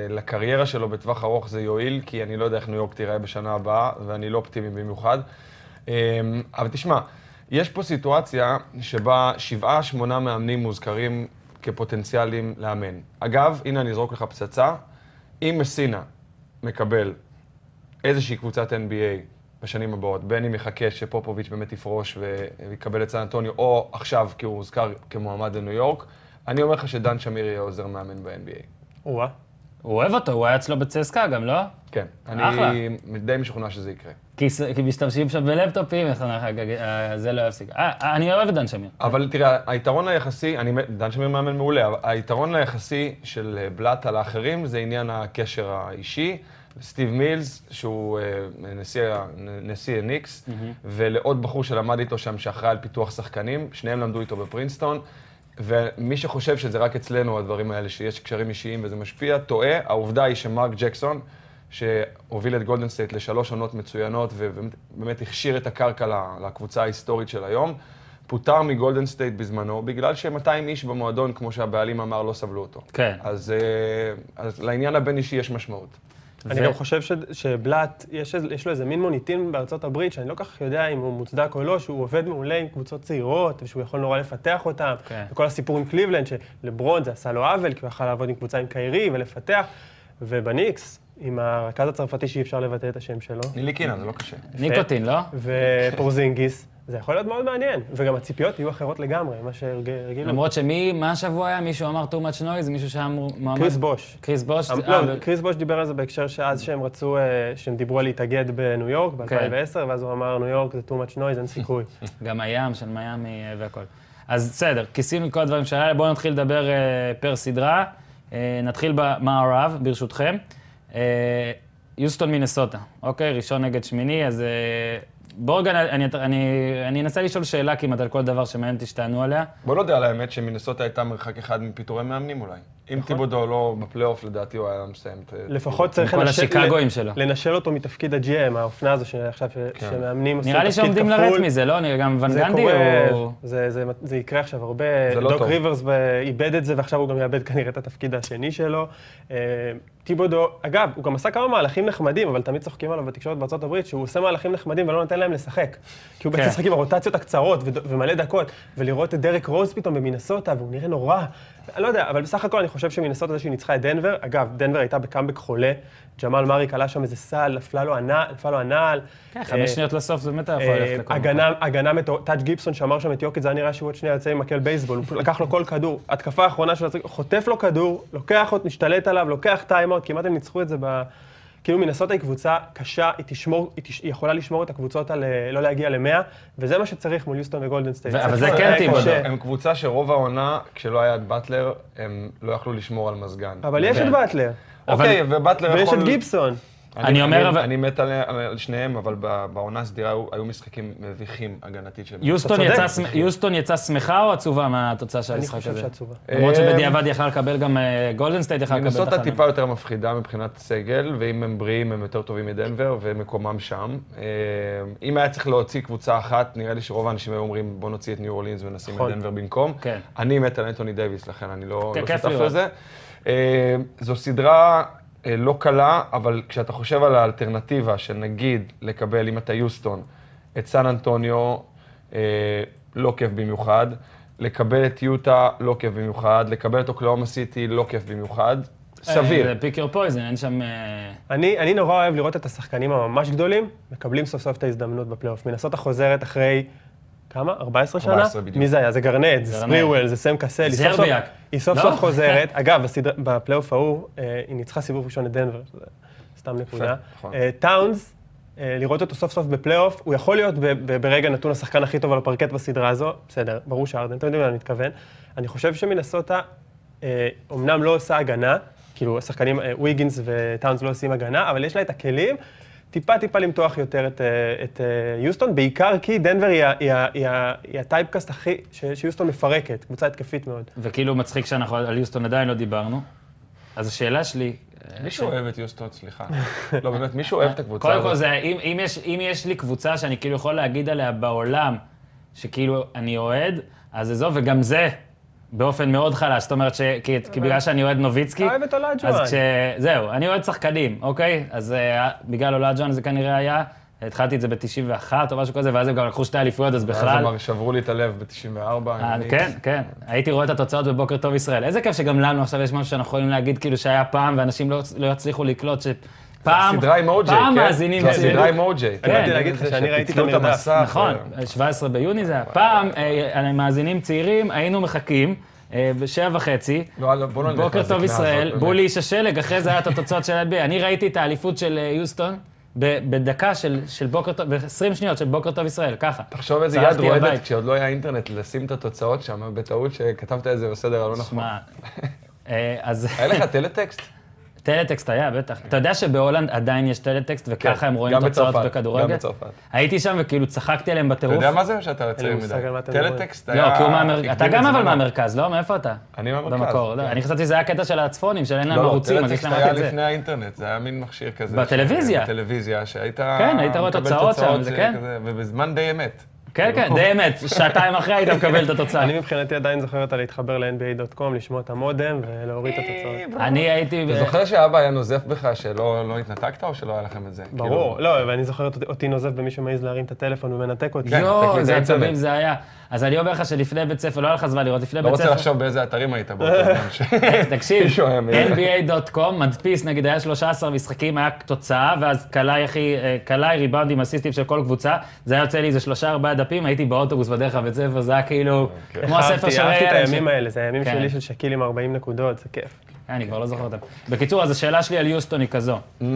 שלקריירה שלו בטווח ארוך זה יועיל, כי אני לא יודע איך ניו יורק תיראה בשנה הבאה, ואני לא אופטימי במיוחד. אמ, אבל תשמע, יש פה סיטואציה שבה שבעה, שמונה מאמנים מוזכרים כפוטנציאלים לאמן. אגב, הנה אני אזרוק לך פצצה, אם מסינה מקבל איזושהי קבוצת NBA בשנים הבאות, בין אם יחכה שפופוביץ' באמת יפרוש ויקבל את סן אנטוניו, או עכשיו כי הוא הוזכר כמועמד לניו יורק, אני אומר לך שדן שמיר יהיה עוזר מאמן ב-NBA. הוא אוהב אותו, הוא היה אצלו בצסקה גם, לא? כן. אחלה. אני די משוכנע שזה יקרה. כי משתמשים שם בלפטופים, איך אה, זה לא יפסיק. אה, אני אוהב את דן שמיר. אבל תראה, היתרון היחסי, אני, דן שמיר מאמן מעולה, היתרון היחסי של אה, בלאט על האחרים זה עניין הקשר האישי. סטיב מילס, שהוא אה, נשיא הניקס, ולעוד בחור שלמד איתו שם, שאחראי על פיתוח שחקנים, שניהם למדו איתו בפרינסטון. ומי שחושב שזה רק אצלנו, הדברים האלה, שיש קשרים אישיים וזה משפיע, טועה. העובדה היא שמרק ג'קסון, שהוביל את גולדן סטייט לשלוש עונות מצוינות, ובאמת הכשיר את הקרקע לקבוצה ההיסטורית של היום, פוטר מגולדן סטייט בזמנו, בגלל ש-200 איש במועדון, כמו שהבעלים אמר, לא סבלו אותו. כן. אז, אה, אז לעניין הבין-אישי יש משמעות. אני ו- גם חושב ש- שבלאט, יש יש לו איזה מין מוניטין בארצות הברית, שאני לא כל כך יודע אם הוא מוצדק או לא, שהוא עובד מעולה עם קבוצות צעירות, ושהוא יכול נורא לפתח אותן. כן. וכל הסיפור עם קליבלנד, שלברון זה עשה לו עוול, כי הוא יכל לעבוד עם קבוצה עם קיירי ולפתח. ובניקס, עם הרכז הצרפתי שאי אפשר לבטא את השם שלו, נטיליקינה, זה לא קשה. ניקוטין, לא? ופורזינגיס, זה יכול להיות מאוד מעניין. וגם הציפיות יהיו אחרות לגמרי, מה שהרגילו. למרות שמי, מה השבוע היה? מישהו אמר too much noise? מישהו שהיה אמור- מועמד? קריס בוש. קריס בוש? אמ- אה, לא, ו- קריס בוש דיבר על זה בהקשר שאז שהם רצו, אה, שהם דיברו על להתאגד בניו יורק כן. ב-2010, ואז הוא אמר, ניו יורק זה too much noise, אין סיכוי. (laughs) גם הים של מיאמי אה, והכל. אז בסדר, כיסינו את כל הדברים שהיה, בואו נתחיל לדבר אה, פר סדרה. אה, נתחיל במערב, ברשותכם. אה, יוסטון מינסוטה, אוקיי? ראשון נגד שמיני, אז אה, בואו רגע, אני, אני, אני אנסה לשאול שאלה כמעט על כל דבר שמעניין אותי שתענו עליה. בוא נודה על האמת שמינסוטה הייתה מרחק אחד מפיטורי מאמנים אולי. אם טיבודו לא בפלייאוף, לדעתי הוא היה מסיים את... לפחות צריך כל לנשל- השיקגואים שלו. לנשל אותו מתפקיד הג'י.אם, האופנה הזו שעכשיו ש- שמאמנים עושים נראה לי תפקיד שעומדים כפול. לרדת מזה, לא? נראה גם ון גנדי הוא... זה, זה, זה יקרה עכשיו הרבה. זה לא דוק טוב. ריברס ב- איבד את זה, ועכשיו הוא גם יאבד כנראה את התפקיד השני שלו. אה, טיבודו, אגב, הוא גם עשה כמה מהלכים נחמדים, אבל תמיד צוחקים עליו בתקשורת בארצות הברית, שהוא עושה מהלכים נחמדים ולא נותן להם לשחק. כי הוא בעצם כן. משחק עם הרוטציות הקצרות ומלא דקות, ולראות את דרק רוז פתאום במינסוטה, והוא נראה נורא. לא יודע, אבל בסך הכל אני חושב שמינסוטה זה שהיא ניצחה את דנבר, אגב, דנבר הייתה בקאמבק חולה, ג'מאל מארי כלה שם איזה סל, נפלה לו הנעל. כן, אה, חמש שניות לסוף זה באמת היה יכול אה, ללכת לכל הגנה, הגנה מטורפת... טאץ' גיבסון שמר שם את יוקיץ', זה היה נראה שהוא עוד שנייה יוצא עם מקל בייסבול, הוא לקח לו כל כדור. התקפה האחרונה שלו, חוטף לו כדור, לוקח אותו, משתלט עליו, לוקח טיימאוט, כמעט הם ניצחו את זה ב... כאילו מינסוטה היא קבוצה קשה, היא, תשמור, היא, תש... היא יכולה לשמור את הקבוצות על אה, לא להגיע ל-100, וזה מה שצריך מול יוסטון וגולדן סטייט. אבל זה כן קשה. טיבודו. הם קבוצה שרוב העונה, כשלא היה את באטלר, הם לא יכלו לשמור על מזגן. אבל יש כן. את באטלר, אוקיי, ובאטלר יכול... ויש את גיבסון. אני אומר, אבל- אני מת על על שניהם, אבל בעונה הסדירה היו- היו משחקים מביכים הגנתית שלהם. יוסטון. יצא שמ- יוסטון יצא שמחה או עצובה מהתוצאה של אני המשחק חושב הזה? שעצובה. למרות אה, שבדיעבד יכלה לקבל גם אה, גולדן סטייט יכלה לקבל חלום. טיפה יותר מפחידה מבחינת סגל, ואם הם בריאים הם יותר טובים מדנבר, ומקומם שם. אה, אם היה צריך להוציא קבוצה אחת, נראה לי שרוב האנשים היו אומרים, בוא נוציא את ניו אורלינס ונשים את נכון. דנבר במקום. כן. אני מת על אנטוני דייוויס, לכן אני לא כן, לא שותף. לזה. זו סדרה לא קלה, אבל כשאתה חושב על האלטרנטיבה של נגיד לקבל, אם אתה יוסטון, את סן אנטוניו, אה, לא כיף במיוחד. לקבל את יוטה, לא כיף במיוחד. לקבל את אוקלהומה סיטי, לא כיף במיוחד. סביר. זה pick your poison, אין שם... אה, אני, אני נורא אוהב לראות את השחקנים הממש גדולים, מקבלים סוף סוף את ההזדמנות בפלייאוף. מינסוטה חוזרת אחרי, כמה? 14 שנה? 14 בדיוק. מי זה היה? זה גרנט, זה. ספרוול, זה סם קאסל. סוף- סרביאק. היא סוף לא? סוף חוזרת. (laughs) אגב, בפלייאוף ההוא, אה, היא ניצחה סיבוב ראשון את דנבר, סתם נקודה. נכון. אה, טאונס, אה, לראות אותו סוף סוף בפלייאוף, הוא יכול להיות ברגע נתון השחקן הכי טוב על הפרקט בסדרה הזו, בסדר, ברור שארדן, אתם יודעים מה אני מתכוון. אני חושב שמנסוטה אומנם לא עושה הגנה, כאילו השחקנים, אה, ויגינס וטאונס לא עושים הגנה, אבל יש לה את הכלים טיפה טיפה למתוח יותר את, אה, את אה, יוסטון, בעיקר כי דנבר היא, היא, היא, היא הטייפקאסט הכי, ש- שיוסטון מפרקת, קבוצה התקפית מאוד. וכאילו מצחיק שאנחנו על יוסטון עדיין לא דיברנו. אז השאלה שלי... אה, מישהו אוהב את יוסטון, סליחה. לא, באמת, מישהו אוהב את הקבוצה קודם הזאת. כל, זה, אם, אם, יש, אם יש לי קבוצה שאני כאילו יכול להגיד עליה בעולם, שכאילו אני אוהד, אז זה זו, וגם זה באופן מאוד חלש. זאת אומרת, ש, כי, כי בגלל שאני אוהד נוביצקי, אתה אוהב את אולג'ואן. אז כש... זהו, אני אוהד שחקנים, אוקיי? אז uh, בגלל אולג'ואן זה כנראה היה, התחלתי את זה ב-91 או משהו כזה, ואז הם גם לקחו שתי אליפויות, אז ואז בכלל... הם שברו לי את הלב ב-94. אה, כן, כן. הייתי רואה את התוצאות בבוקר טוב ישראל. איזה כיף שגם לנו עכשיו יש משהו שאנחנו יכולים להגיד כאילו שהיה פעם, ואנשים לא, לא יצליחו לקלוט שפעם, סדרה עם או-ג'יי, פעם כן? מאזינים זו צעירים. סדרה עם או-ג'יי. אני באתי להגיד לך שאני ראיתי את המרדף. נכון, ו- 17 ביוני זה היה. פעם, אה, מאזינים צעירים, היינו מחכים, אה, בשבע וחצי, לא, לא, לא בוקר טוב ישראל. בולי איש השלג, אחרי זה היה את התוצאות של ה-NBA. אני ראיתי את האליפות של אה, יוסטון בדקה של של בוקר טוב, ב-20 שניות של בוקר טוב ישראל, ככה. תחשוב איזה יד רועדת. כשעוד לא היה אינטרנט לשים את התוצאות שם, בטעות שכתבת את זה בסדר הלא נכון. אה, אז היה לך טלטקסט? טלטקסט היה, בטח. אתה יודע שבהולנד עדיין יש טלטקסט, וככה הם רואים כן, תוצאות בצרפת, בכדורגל? גם בצרפת. הייתי שם וכאילו צחקתי עליהם אתה בטירוף. יודע מה זה או שאתה צעיר מדי? טלטקסט היה... לא, כי הוא מהמרכז. אתה גם אבל. מהמרכז, לא? מאיפה אתה? אני מהמרכז. במקור. לא, כן. אני חשבתי שזה היה קטע של הצפונים, שאין להם לא, לא, ערוצים, אז יש טלטקסט להם רק היה את זה. לפני האינטרנט, זה היה מין מכשיר כזה. בטלוויזיה. בטלוויזיה, שהיית... כן, היית רואה תוצאות שם, זה כן. ובזמן די אמת. כן, כן, די אמת. שעתיים אחרי היית מקבל את התוצאה. אני מבחינתי עדיין זוכר אותה להתחבר ל-NBA.com, לשמוע את המודם ולהוריד את התוצאות. אני הייתי... אתה זוכר שאבא היה נוזף בך שלא לא התנתקת או שלא היה לכם את זה? ברור, כאילו, לא, ואני זוכר אותי- נוזף במי שמעז להרים את הטלפון ומנתק אותי. כן, יואו, תקליט זה. עצבים זה היה. אז אני אומר לך שלפני בית ספר, לא היה לך זמן לראות, לפני לא בית רוצה ספר... לחשוב באיזה אתרים היית באותו. (laughs) ש- (laughs) תקשיב. NBA.com, מדפיס, נגיד היה 13 משחקים, היה תוצאה, ואז קלעי אה, קלעי ריבאונדים אסיסטים של כל קבוצה, זה היה יוצא לי איזה שלושה ארבעה דפים, הייתי באוטובוס בדרך לבית ספר, זה היה כאילו, כמו הספר של אהבתי את הימים האלה, זה הימים כן. שלי של שקיל עם 40 נקודות, זה כיף. אני כבר לא זוכר אותם. בקיצור, אז השאלה שלי על יוסטון היא כזו. אה,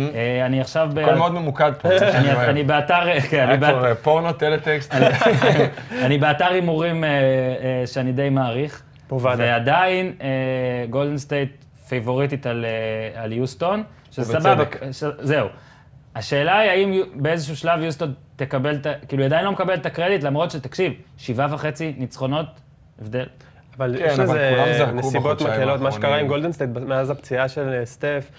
אני עכשיו... ב- הכל מאוד ממוקד פה. (laughs) אני- באתר, כן, אני היה באתר- כבר אה, פורנו, טלטקסט. אני (laughs) באתר הימורים אה, שאני די מעריך. ועדיין גולדן סטייט favorite-ית על, על יוסטון, שזה. סבבה, זהו. השאלה היא האם באיזשהו שלב יוסטון תקבל את ה... כאילו, היא עדיין לא מקבלת את הקרדיט, למרות שתקשיב, שבעה וחצי ניצחונות, הבדל. אבל כן, יש לזה נסיבות מקלות, מה שקרה עם. גולדן סטייט מאז הפציעה של אה, סטף.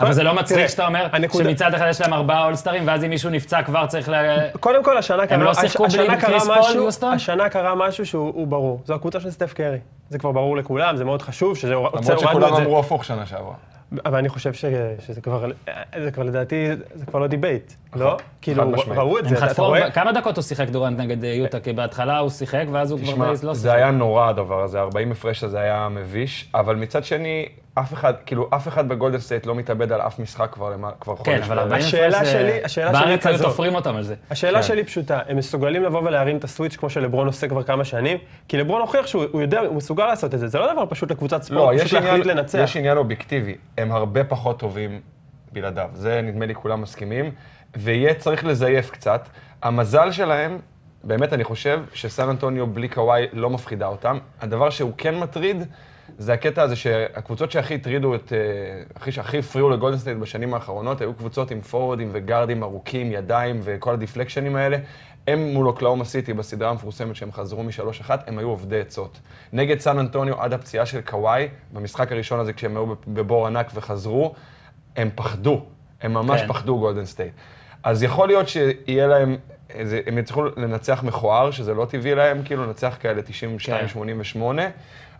אבל זה לא מצחיק שאתה אומר הנקודה- שמצד אחד יש להם ארבעה אולסטרים, ואז אם מישהו נפצע כבר צריך ל... קודם כל, השנה קרה, לא שיחקו הש- בלי השנה קרה קריס פול, משהו, יוסטון? השנה קרה משהו שהוא הוא ברור. זו הקבוצה של סטף קרי. זה כבר ברור לכולם, זה מאוד חשוב, שזה למרות שכולם. אמרו הפוך שנה שעברה. אבל אני חושב ש, שזה כבר, זה כבר לדעתי, זה כבר לא debate, לא? כאילו, משמעית. ראו את זה, אתה- רואה? כמה דקות הוא שיחק דורנט נגד יוטה? כי בהתחלה הוא שיחק, ואז הוא כבר לא זה שיחק. היה נורא הדבר הזה, 40 הפרש הזה היה מביש, אבל מצד שני, אף אחד, כאילו, אף אחד בגולדן סטייט לא מתאבד על אף משחק כבר כבר חודש. כן, אבל ורבע. 40 השאלה שלי- השאלה שלי בארץ היו. תופרים אותם על זה. השאלה כן. שלי פשוטה, הם מסוגלים לבוא ולהרים את ה switch כמו שלברון עושה כבר כמה שנים? כי לברון הוכיח שהוא הוא יודע, הוא מסוגל לעשות את זה, זה לא דבר פשוט לקבוצת ספורט, לא, פשוט להחליט לנצח. יש עניין אובייקטיבי, הם הרבה פחות טובים בלעדיו, זה נדמה לי כולם מסכימים, ויהיה צריך לזייף קצת. המזל שלהם, באמת אני חושב שסן אנטוניו בלי קוואי לא מפחידה אותם. הדבר שהוא כן מטריד, זה הקטע הזה שהקבוצות שהכי הטרידו את, אה, הכי, שהכי הפריעו לגולדן סטייט בשנים האחרונות, היו קבוצות עם פורורדים וגארדים ארוכים, ידיים וכל הדיפלקשנים האלה. הם מול אוקלאומה סיטי בסדרה המפורסמת שהם חזרו מ-3-1, הם היו אובדי עצות. נגד סן אנטוניו עד הפציעה של קוואי, במשחק הראשון הזה כשהם היו בבור ענק וחזרו, הם פחדו, הם ממש כן. פחדו גולדן סטייט. אז יכול להיות שיהיה להם, איזה, הם יצטרכו לנצח מכוער, שזה לא טבעי להם, כאילו לנצח כאלה 92-88,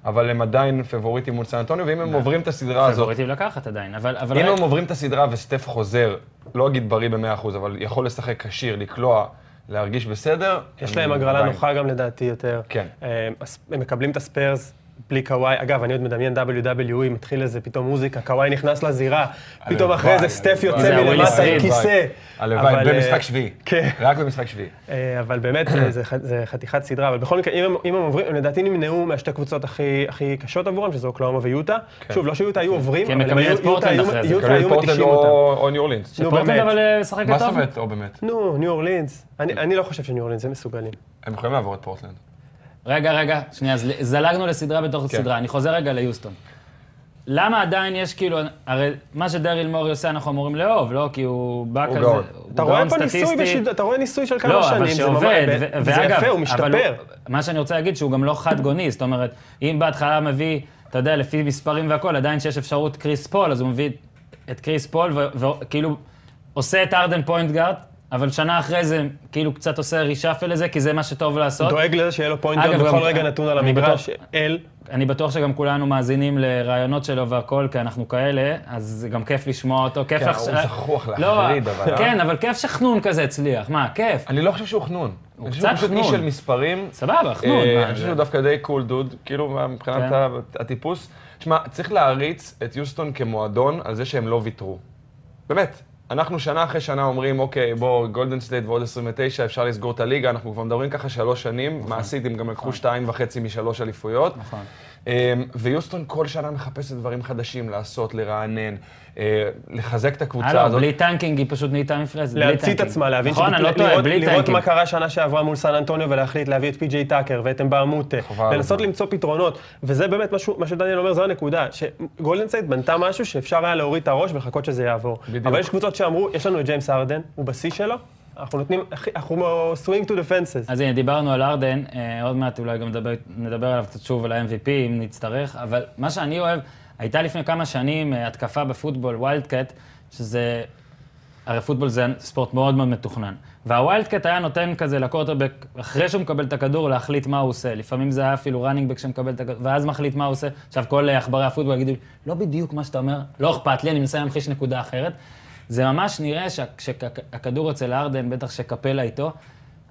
אבל הם עדיין פבוריטים מול סן אנטוניו, ואם הם עוברים את הסדרה הזאת, פבוריטים לקחת עדיין, אבל... אבל אם הם עוברים את הסדרה וסטף חוזר, לא אגיד בריא ב-100%, אבל יכול לשחק כשיר, לקלוע, להרגיש בסדר, יש הם להם הגרלה. נוחה גם לדעתי יותר. כן. אה, הם מקבלים את הספיירס בלי קוואי. אגב, אני עוד מדמיין WWE, מתחיל איזה פתאום מוזיקה, קוואי נכנס לזירה, פתאום אחרי זה סטף יוצא מלמטה עם. כיסא. הלוואי, אבל, במשחק אה, שביעי. כן. רק במשחק שביעי. אה, אבל באמת, אה, זה, חתיכת סדרה, אבל בכל מקרה, אם הם, עוברים, לדעתי נמנעו מהשתי קבוצות הכי, קשות עבורם, שזה אוקלאומה ויוטה. שוב, לא שיוטה היו עוברים, כי הם אבל יוטה היו- מתישים אותם. או או ניו אורלינס. נו, באמת. אבל אה, משחק מה זאת. אומרת, או באמת? נו, ניו אורלינס. אני לא חושב שניו אורלינס הם מסוגלים. הם יכולים לעבור את פורטלנד. רגע, רגע, שנייה, אז זלגנו לסדרה בתוך כן. סדרה. אני חוזר רגע ליוסטון. למה עדיין יש כאילו, הרי מה שדריל מורי עושה אנחנו אמורים לאהוב, לא? כי הוא בא הוא כזה, גאון. הוא אתה רואה גאון פה ניסוי, סטטיסטי. אתה רואה ניסוי של כמה לא, שנים, אבל זה שעובד, ממש- ו- וזה ואגב, יפה, הוא אבל משתפר. מה שאני רוצה להגיד, שהוא גם לא חד גוני, זאת אומרת, אם בהתחלה מביא, אתה יודע, לפי מספרים והכול, עדיין שיש אפשרות קריס פול, אז הוא מביא את קריס פול, ו- וכאילו עושה את ארדן point guard, אבל שנה אחרי זה כאילו קצת עושה reshuffle לזה, כי זה מה שטוב לעשות. דואג לזה שיהיה לו פוינטר אגב, בכל גם- רגע נתון על המגרש, בטוח- אל. אני בטוח שגם כולנו מאזינים לרעיונות שלו והכל, כי אנחנו כאלה, אז זה גם כיף לשמוע אותו, כיף כן, לך... הוא זחוח לא, להחריד, אבל? כן, אבל כיף שחנון כזה הצליח, מה, כיף. אני לא חושב שהוא חנון. אני חושב קצת שהוא פשוט איש חנון. של מספרים. סבבה, חנון, אה, אני חושב שהוא דווקא די cool dude, כאילו מבחינת כן. ה- הטיפוס. תשמע, צריך להעריץ את יוסטון כמועדון על זה שהם לא ויתרו. באמת. אנחנו שנה אחרי שנה אומרים, אוקיי, בוא, גולדן סטייט ועוד 29, אפשר לסגור את הליגה, אנחנו כבר מדברים ככה שלוש שנים, מעשית הם גם לקחו שתיים וחצי משלוש אליפויות. נכון. אמ, ויוסטון כל שנה מחפשת דברים חדשים לעשות, לרענן, לחזק את הקבוצה הלו, הזאת. בלי tanking היא פשוט נהייתה מפלצת. בלי להמציא את. עצמה, להבין נכון, אני לא טועה, לראות- בלי לראות tanking. מה קרה שנה שעברה מול סן אנטוניו ולהחליט להביא את פי.ג'יי טאקר ואת על לנסות. למצוא פתרונות, וזה באמת משהו, מה שדניאל אומר, זו הנקודה, שגולדן סטייט בנתה משהו שאפשר היה להוריד את הראש ולחכות שזה יעבור. בדיוק. אבל יש קבוצות שאמרו, יש לנו את ג'יימס ארדן, הוא בשיא שלו, אנחנו נותנים, אנחנו swing to the fences. אז הנה, דיברנו על ארדן, אה, עוד מעט אולי גם נדבר, נדבר עליו קצת שוב, על ה-MVP, אם נצטרך, אבל מה שאני אוהב, הייתה לפני כמה שנים אה, התקפה בפוטבול, wildcat, שזה, הרי פוטבול זה ספורט מאוד מאוד מתוכנן. וה wildcat היה נותן כזה לקורטרבק, אחרי שהוא מקבל את הכדור, להחליט מה הוא עושה. לפעמים זה היה אפילו running back שמקבל את הכדור, ואז מחליט מה הוא עושה. עכשיו, כל אה, עכברי הפוטבול יגידו, לא בדיוק מה שאתה אומר, לא אכפת לי, אני מנסה להמחיש נקודה אחרת. זה ממש נראה שהכדור אצל ארדן, בטח שקפלה איתו,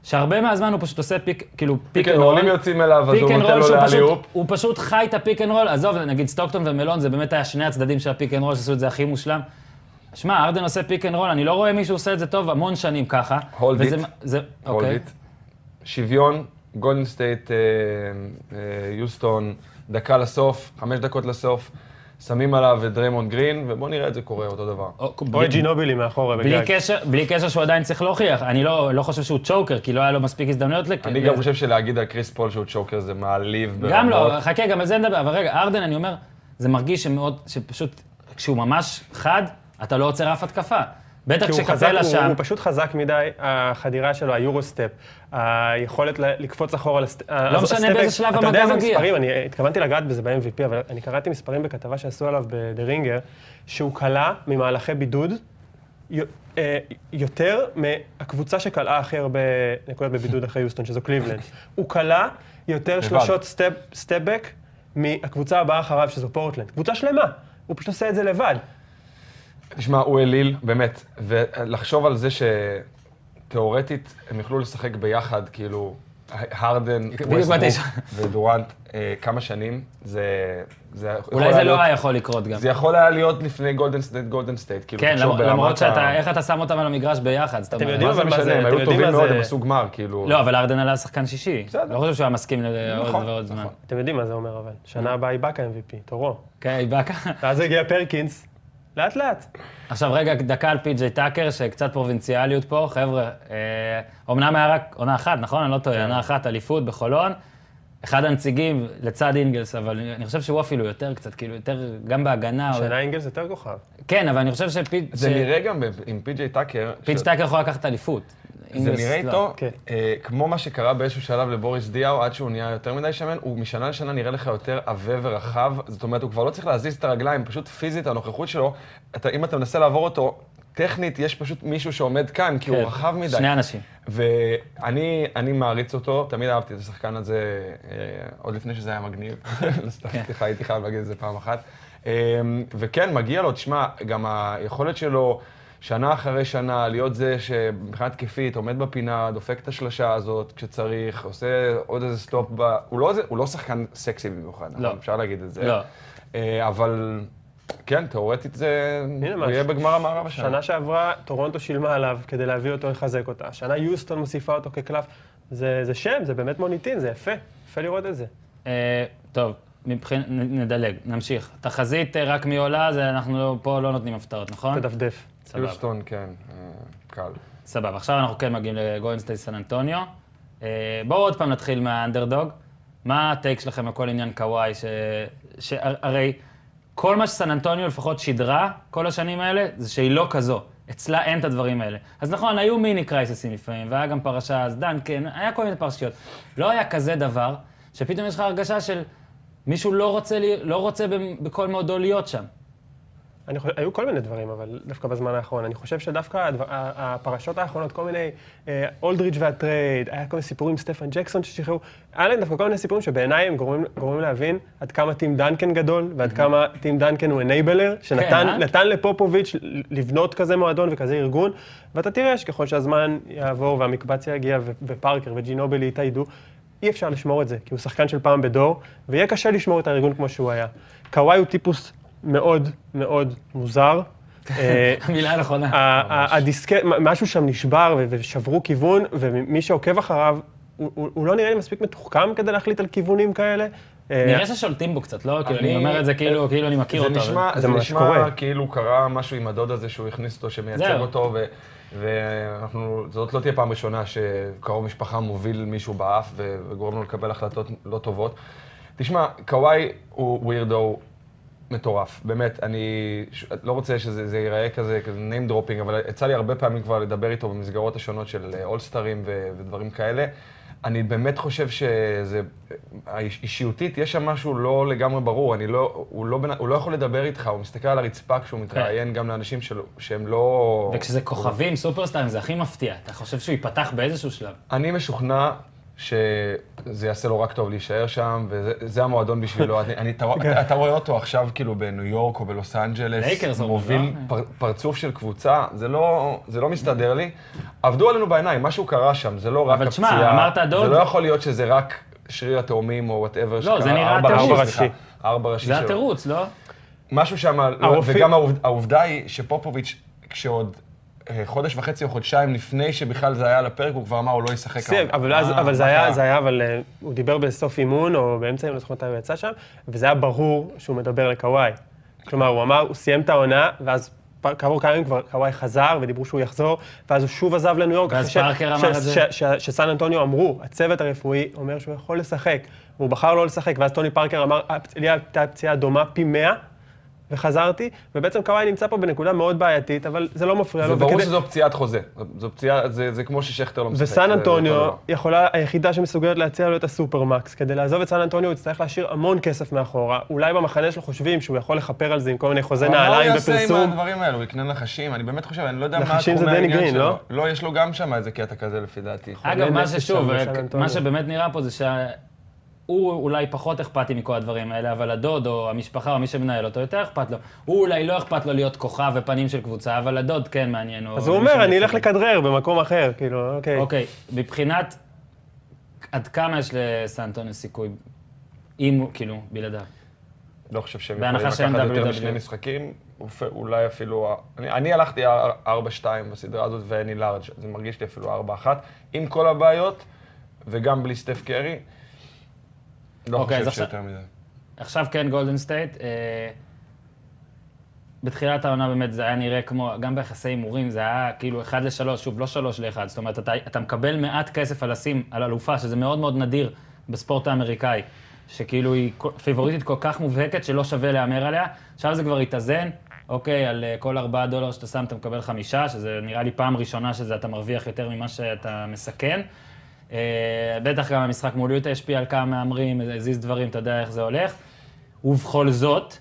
שהרבה מהזמן הוא פשוט עושה pick, כאילו pick and roll. רולים יוצאים אליו, אז pick הוא נותן לו שהוא ל alley פשוט, oop. הוא פשוט חי את ה pick and roll, עזוב, נגיד סטוקטון ומלון, זה באמת היה שני הצדדים של ה pick and roll, שעשו את זה הכי מושלם. שמע, ארדן עושה pick and roll, אני לא רואה מישהו עושה את זה טוב המון שנים ככה. זה, Hold אוקיי. it. שוויון, גולדן סטייט, אה, אה, יוסטון, דקה לסוף, חמש דקות לסוף, שמים עליו את דריימונד גרין, ובוא נראה את זה קורה אותו דבר. את ג'ינובילי מאחורה בגג. קשר, בלי קשר שהוא עדיין צריך להוכיח. אני לא, לא חושב שהוא צ'וקר, כי לא היה לו מספיק הזדמנויות. לכ- אני גם חושב שלהגיד על קריס פול שהוא צ'וקר זה מעליב ברמות. גם לא, חכה, גם על זה נדבר. אבל רגע, ארדן, אני אומר, זה מרגיש שמאוד, שפשוט, כשהוא ממש חד, אתה לא עוצר אף התקפה. בטח הוא כשקפלה הוא, שם. הוא פשוט חזק מדי, החדירה שלו, ה Euro-step, היכולת לקפוץ אחורה לסט... לא משנה באיזה שלב אתה המגע יודע איזה מגיע. מספרים, אני התכוונתי לגעת בזה ב-MVP, אבל אני קראתי מספרים בכתבה שעשו עליו ב"דה רינגר", שהוא קלע ממהלכי בידוד אה, יותר מהקבוצה שקלעה הכי הרבה נקודות בבידוד אחרי יוסטון, שזו קליבלנד. הוא קלע יותר שלושות step-back מהקבוצה הבאה אחריו, שזו פורטלנד. קבוצה שלמה. הוא פשוט עושה את זה לבד. תשמע, הוא אליל, באמת, ולחשוב על זה שתאורטית הם יוכלו לשחק ביחד, כאילו, הרדן, ווסטברוק ודורנט, אה, כמה שנים, זה... זה אולי זה לא היה יכול לקרות גם. זה יכול היה להיות לפני גולדן סטייט, גולדן סטייט, כאילו, כן, למ- למרות ה- שאתה, איך אתה שם אותם על המגרש ביחד, אתם. יודעים מה זה אבל מה משנה, זה- הם היו טובים מאוד, זה- הם עשו גמר, כאילו... לא, אבל ארדן עלה שחקן שישי. בסדר. לא חושב שהוא היה מסכים לעוד נכון, ועוד זמן. נכון. אתם יודעים מה זה אומר אבל. שנה הבאה איבאקה MVP, תורו. כן, באקה. ואז הגיע פרקינס, לאט לאט. עכשיו רגע, דקה על פי.ג'יי טאקר, שקצת פרובינציאליות פה. חבר'ה, אה, אומנם היה רק עונה אחת, נכון? אני לא טועה, עונה אחת, אליפות בחולון. אחד הנציגים לצד אינגלס, אבל אני חושב שהוא אפילו יותר קצת, כאילו, יותר, גם בהגנה. או- שנה אינגלס יותר כוכב. כן, אבל אני חושב שפי... זה ש- נראה גם ב- עם פי.ג'יי טאקר, פיץ' ש- טאקר יכול לקחת אליפות. זה נראה לא. איתו, כן. אה, כמו מה שקרה באיזשהו שלב לבוריס דיאו, עד שהוא נהיה יותר מדי שמן, הוא משנה לשנה נראה לך יותר עבה ורחב, זאת אומרת, הוא כבר לא צריך להזיז את הרגליים, פשוט פיזית, הנוכחות שלו, אתה, אם אתה מנסה לעבור אותו, טכנית, יש פשוט מישהו שעומד כאן, כי הוא כן, רחב מדי. שני אנשים. ואני אני מעריץ אותו, תמיד אהבתי את השחקן הזה, אה, עוד לפני שזה היה מגניב. (laughs) סתם, סליחה, הייתי חייב להגיד את זה פעם אחת. אה, וכן, מגיע לו, תשמע, גם היכולת שלו, שנה אחרי שנה, להיות זה שמבחינה התקפית עומד בפינה, דופק את השלשה הזאת כשצריך, עושה עוד איזה stop ב... הוא לא, זה- הוא לא שחקן סקסי במיוחד, לא. נכון? אפשר להגיד את זה. לא. אה, אבל כן, תאורטית זה... הוא יהיה בגמר המערב השנה. שנה שעברה, טורונטו שילמה עליו כדי להביא אותו לחזק אותה. השנה יוסטון מוסיפה אותו כקלף. זה, זה שם, זה באמת מוניטין, זה יפה. יפה לראות את זה. אה, טוב, מבחינ... נ- נדלג, נמשיך. תחזית אה, רק מי עולה, זה אנחנו לא- פה לא נותנים הפתעות, נכון? תדפדף. סבבה. יוסטון, כן, אה, קל. סבבה, עכשיו אנחנו כן מגיעים לגולדנסטייט סן אנטוניו. אה, בואו עוד פעם נתחיל מהאנדרדוג. מה ה take שלכם על כל עניין קוואי? שהרי כל מה שסן אנטוניו לפחות שידרה כל השנים האלה, זה שהיא לא כזו. אצלה אין את הדברים האלה. אז נכון, היו מיני קרייססים לפעמים, והיה גם פרשה, אז דנקן, היה כל מיני פרשיות. לא היה כזה דבר, שפתאום יש לך הרגשה של מישהו לא רוצה, לי, לא רוצה בכל מאודו להיות שם. אני חושב, היו כל מיני דברים, אבל דווקא בזמן האחרון. אני חושב שדווקא הדבר, הפרשות האחרונות, כל מיני, אה, אולדריץ' והטרייד, היה כל מיני סיפורים עם סטפן ג'קסון ששחררו, היה להם דווקא כל מיני סיפורים שבעיניי הם גורמים, גורמים להבין עד כמה טים דנקן גדול, ועד כמה טים דנקן הוא enabler, שנתן אה? נתן לפופוביץ' לבנות כזה מועדון וכזה ארגון, ואתה תראה שככל שהזמן יעבור והמקבץ יגיע, ופארקר וג'ינובילי יתאיידו, אי אפשר לשמור את זה, כי הוא שחקן של פעם בדור, ויהיה קשה לשמור את הארגון כמו שהוא היה. קוואי הוא טיפוס מאוד מאוד מוזר. אה, (laughs) המילה הנכונה. ה- ה- הדיסקט, משהו שם נשבר ושברו כיוון, ומי שעוקב אחריו, הוא- לא נראה לי מספיק מתוחכם כדי להחליט על כיוונים כאלה. אה, נראה ששולטים בו קצת, לא? כאילו, אני אומר את זה כאילו כאילו אני מכיר זה אותו. זה נשמע. כאילו קרה משהו עם הדוד הזה שהוא הכניס אותו, שמייצג. אותו, ו- ואנחנו, זאת לא תהיה פעם ראשונה שקרוב משפחה מוביל מישהו באף וגורם לו לקבל החלטות לא טובות. תשמע, קוואי הוא ווירדו מטורף, באמת, אני ש- לא רוצה שזה זה ייראה כזה, כזה name dropping, אבל יצא לי הרבה פעמים כבר לדבר איתו במסגרות השונות של אולסטרים ודברים כאלה. אני באמת חושב שזה, האיש- אישיותית, יש שם משהו לא לגמרי ברור, אני לא, הוא לא, בנ- הוא לא יכול לדבר איתך, הוא מסתכל על הרצפה כשהוא מתראיין גם לאנשים של, שהם לא... וכשזה כוכבים, סופרסטארים, זה הכי מפתיע. אתה חושב שהוא ייפתח באיזשהו שלב. אני משוכנע שזה יעשה לו רק טוב להישאר שם, וזה זה המועדון בשבילו. (laughs) אני, אני, אתה, רואה אותו עכשיו כאילו בניו יורק או בלוס אנג'לס, מוביל לא? פר, פרצוף של קבוצה, זה לא, זה לא מסתדר לי. עבדו עלינו בעיניים, משהו קרה שם, זה לא רק אבל הפציעה. תשמע, אמרת דוד- זה לא יכול להיות שזה רק שריר התאומים או whatever לא, זה נראה ארבע טירוף. ראשי, סליחה, ארבע ראשי זה. התירוץ, לא? משהו שם, לא, וגם העובד, העובדה היא שפופוביץ', כשעוד אה, חודש וחצי או חודשיים לפני שבכלל זה היה על הפרק, הוא כבר אמר, הוא לא ישחק. העונה." אבל, אז, מה- אבל זה היה? זה היה, אבל אה, הוא דיבר בסוף אימון, או באמצע, אני לא זוכר מתי הוא יצא שם, וזה היה ברור שהוא מדבר לקוואי. כלומר, הוא אמר, הוא סיים את העונה, ואז כעבור כמה ימים כבר קוואי חזר, ודיברו שהוא יחזור, ואז הוא שוב עזב לניו יורק. ואז פארקר אמר את זה? ש- ש- שסן אנטוניו אמרו, הצוות הרפואי אומר שהוא יכול לשחק, והוא בחר לא לשחק, ואז טוני פארקר אמר, "אה, לי הייתה פציעה דומה פי 100, וחזרתי, ובעצם קוואי נמצא פה בנקודה מאוד בעייתית, אבל זה לא מפריע זה לו. ברור וכדי- שזו פציעת חוזה. זו פציעה, זה זה כמו ששכטר לא משחק. וסן זה אנטוניו. יכולה, היחידה שמסוגלת להציע לו את הסופרמקס. כדי לעזוב את סן אנטוניו הוא יצטרך להשאיר המון כסף מאחורה. אולי במחנה שלו חושבים שהוא יכול לכפר על זה עם כל מיני חוזה מה נעליים הוא יעשה עם. הדברים האלו? הוא יקנה נחשים? אני באמת חושב, אני לא יודע מה נחשים זה התחומי דני העניין גרין, שלו. לא? לא, יש לו גם שם איזה קטע כזה לפי דעתי. אגב, מה נפש ששוב, שם בסן אנטוניו. מה שבאמת נראה פה זה הוא אולי פחות אכפתי מכל הדברים האלה, אבל הדוד או המשפחה או מי שמנהל אותו יותר אכפת לו. הוא אולי לא אכפת לו להיות כוכב ופנים של קבוצה, אבל הדוד כן מעניין. אז הוא מי אומר, אני אלך. לכדרר במקום אחר, כאילו, אוקיי. אוקיי, מבחינת עד כמה יש לסנטון סיכוי, אם הוא, כאילו, בלעדיו. לא חושב שהם יכולים לקחת יותר WWE. משני משחקים, אולי אפילו... אני, אני הלכתי 4-2 בסדרה הזאת ואני לארג', זה מרגיש לי אפילו 4-1, עם כל הבעיות, וגם בלי סטף קרי. לא אוקיי, אז חושב עכשיו- שיותר מזה. עכשיו כן גולדן סטייט. אה, בתחילת העונה באמת זה היה נראה כמו, גם ביחסי הימורים זה היה כאילו 1 ל-3, שוב, לא 3 ל-1. זאת אומרת, אתה, אתה מקבל מעט כסף על לשים על אלופה, שזה מאוד מאוד נדיר בספורט האמריקאי, שכאילו היא פיבוריטית כל כך מובהקת שלא שווה להמר עליה. עכשיו זה כבר התאזן, אוקיי, על אה, כל 4 דולר שאתה שם אתה מקבל חמישה, שזה נראה לי פעם ראשונה שזה אתה מרוויח יותר ממה שאתה מסכן. אה, בטח גם המשחק מול יוטה השפיע על כמה מהמרים, הזיז דברים, אתה יודע איך זה הולך. ובכל זאת,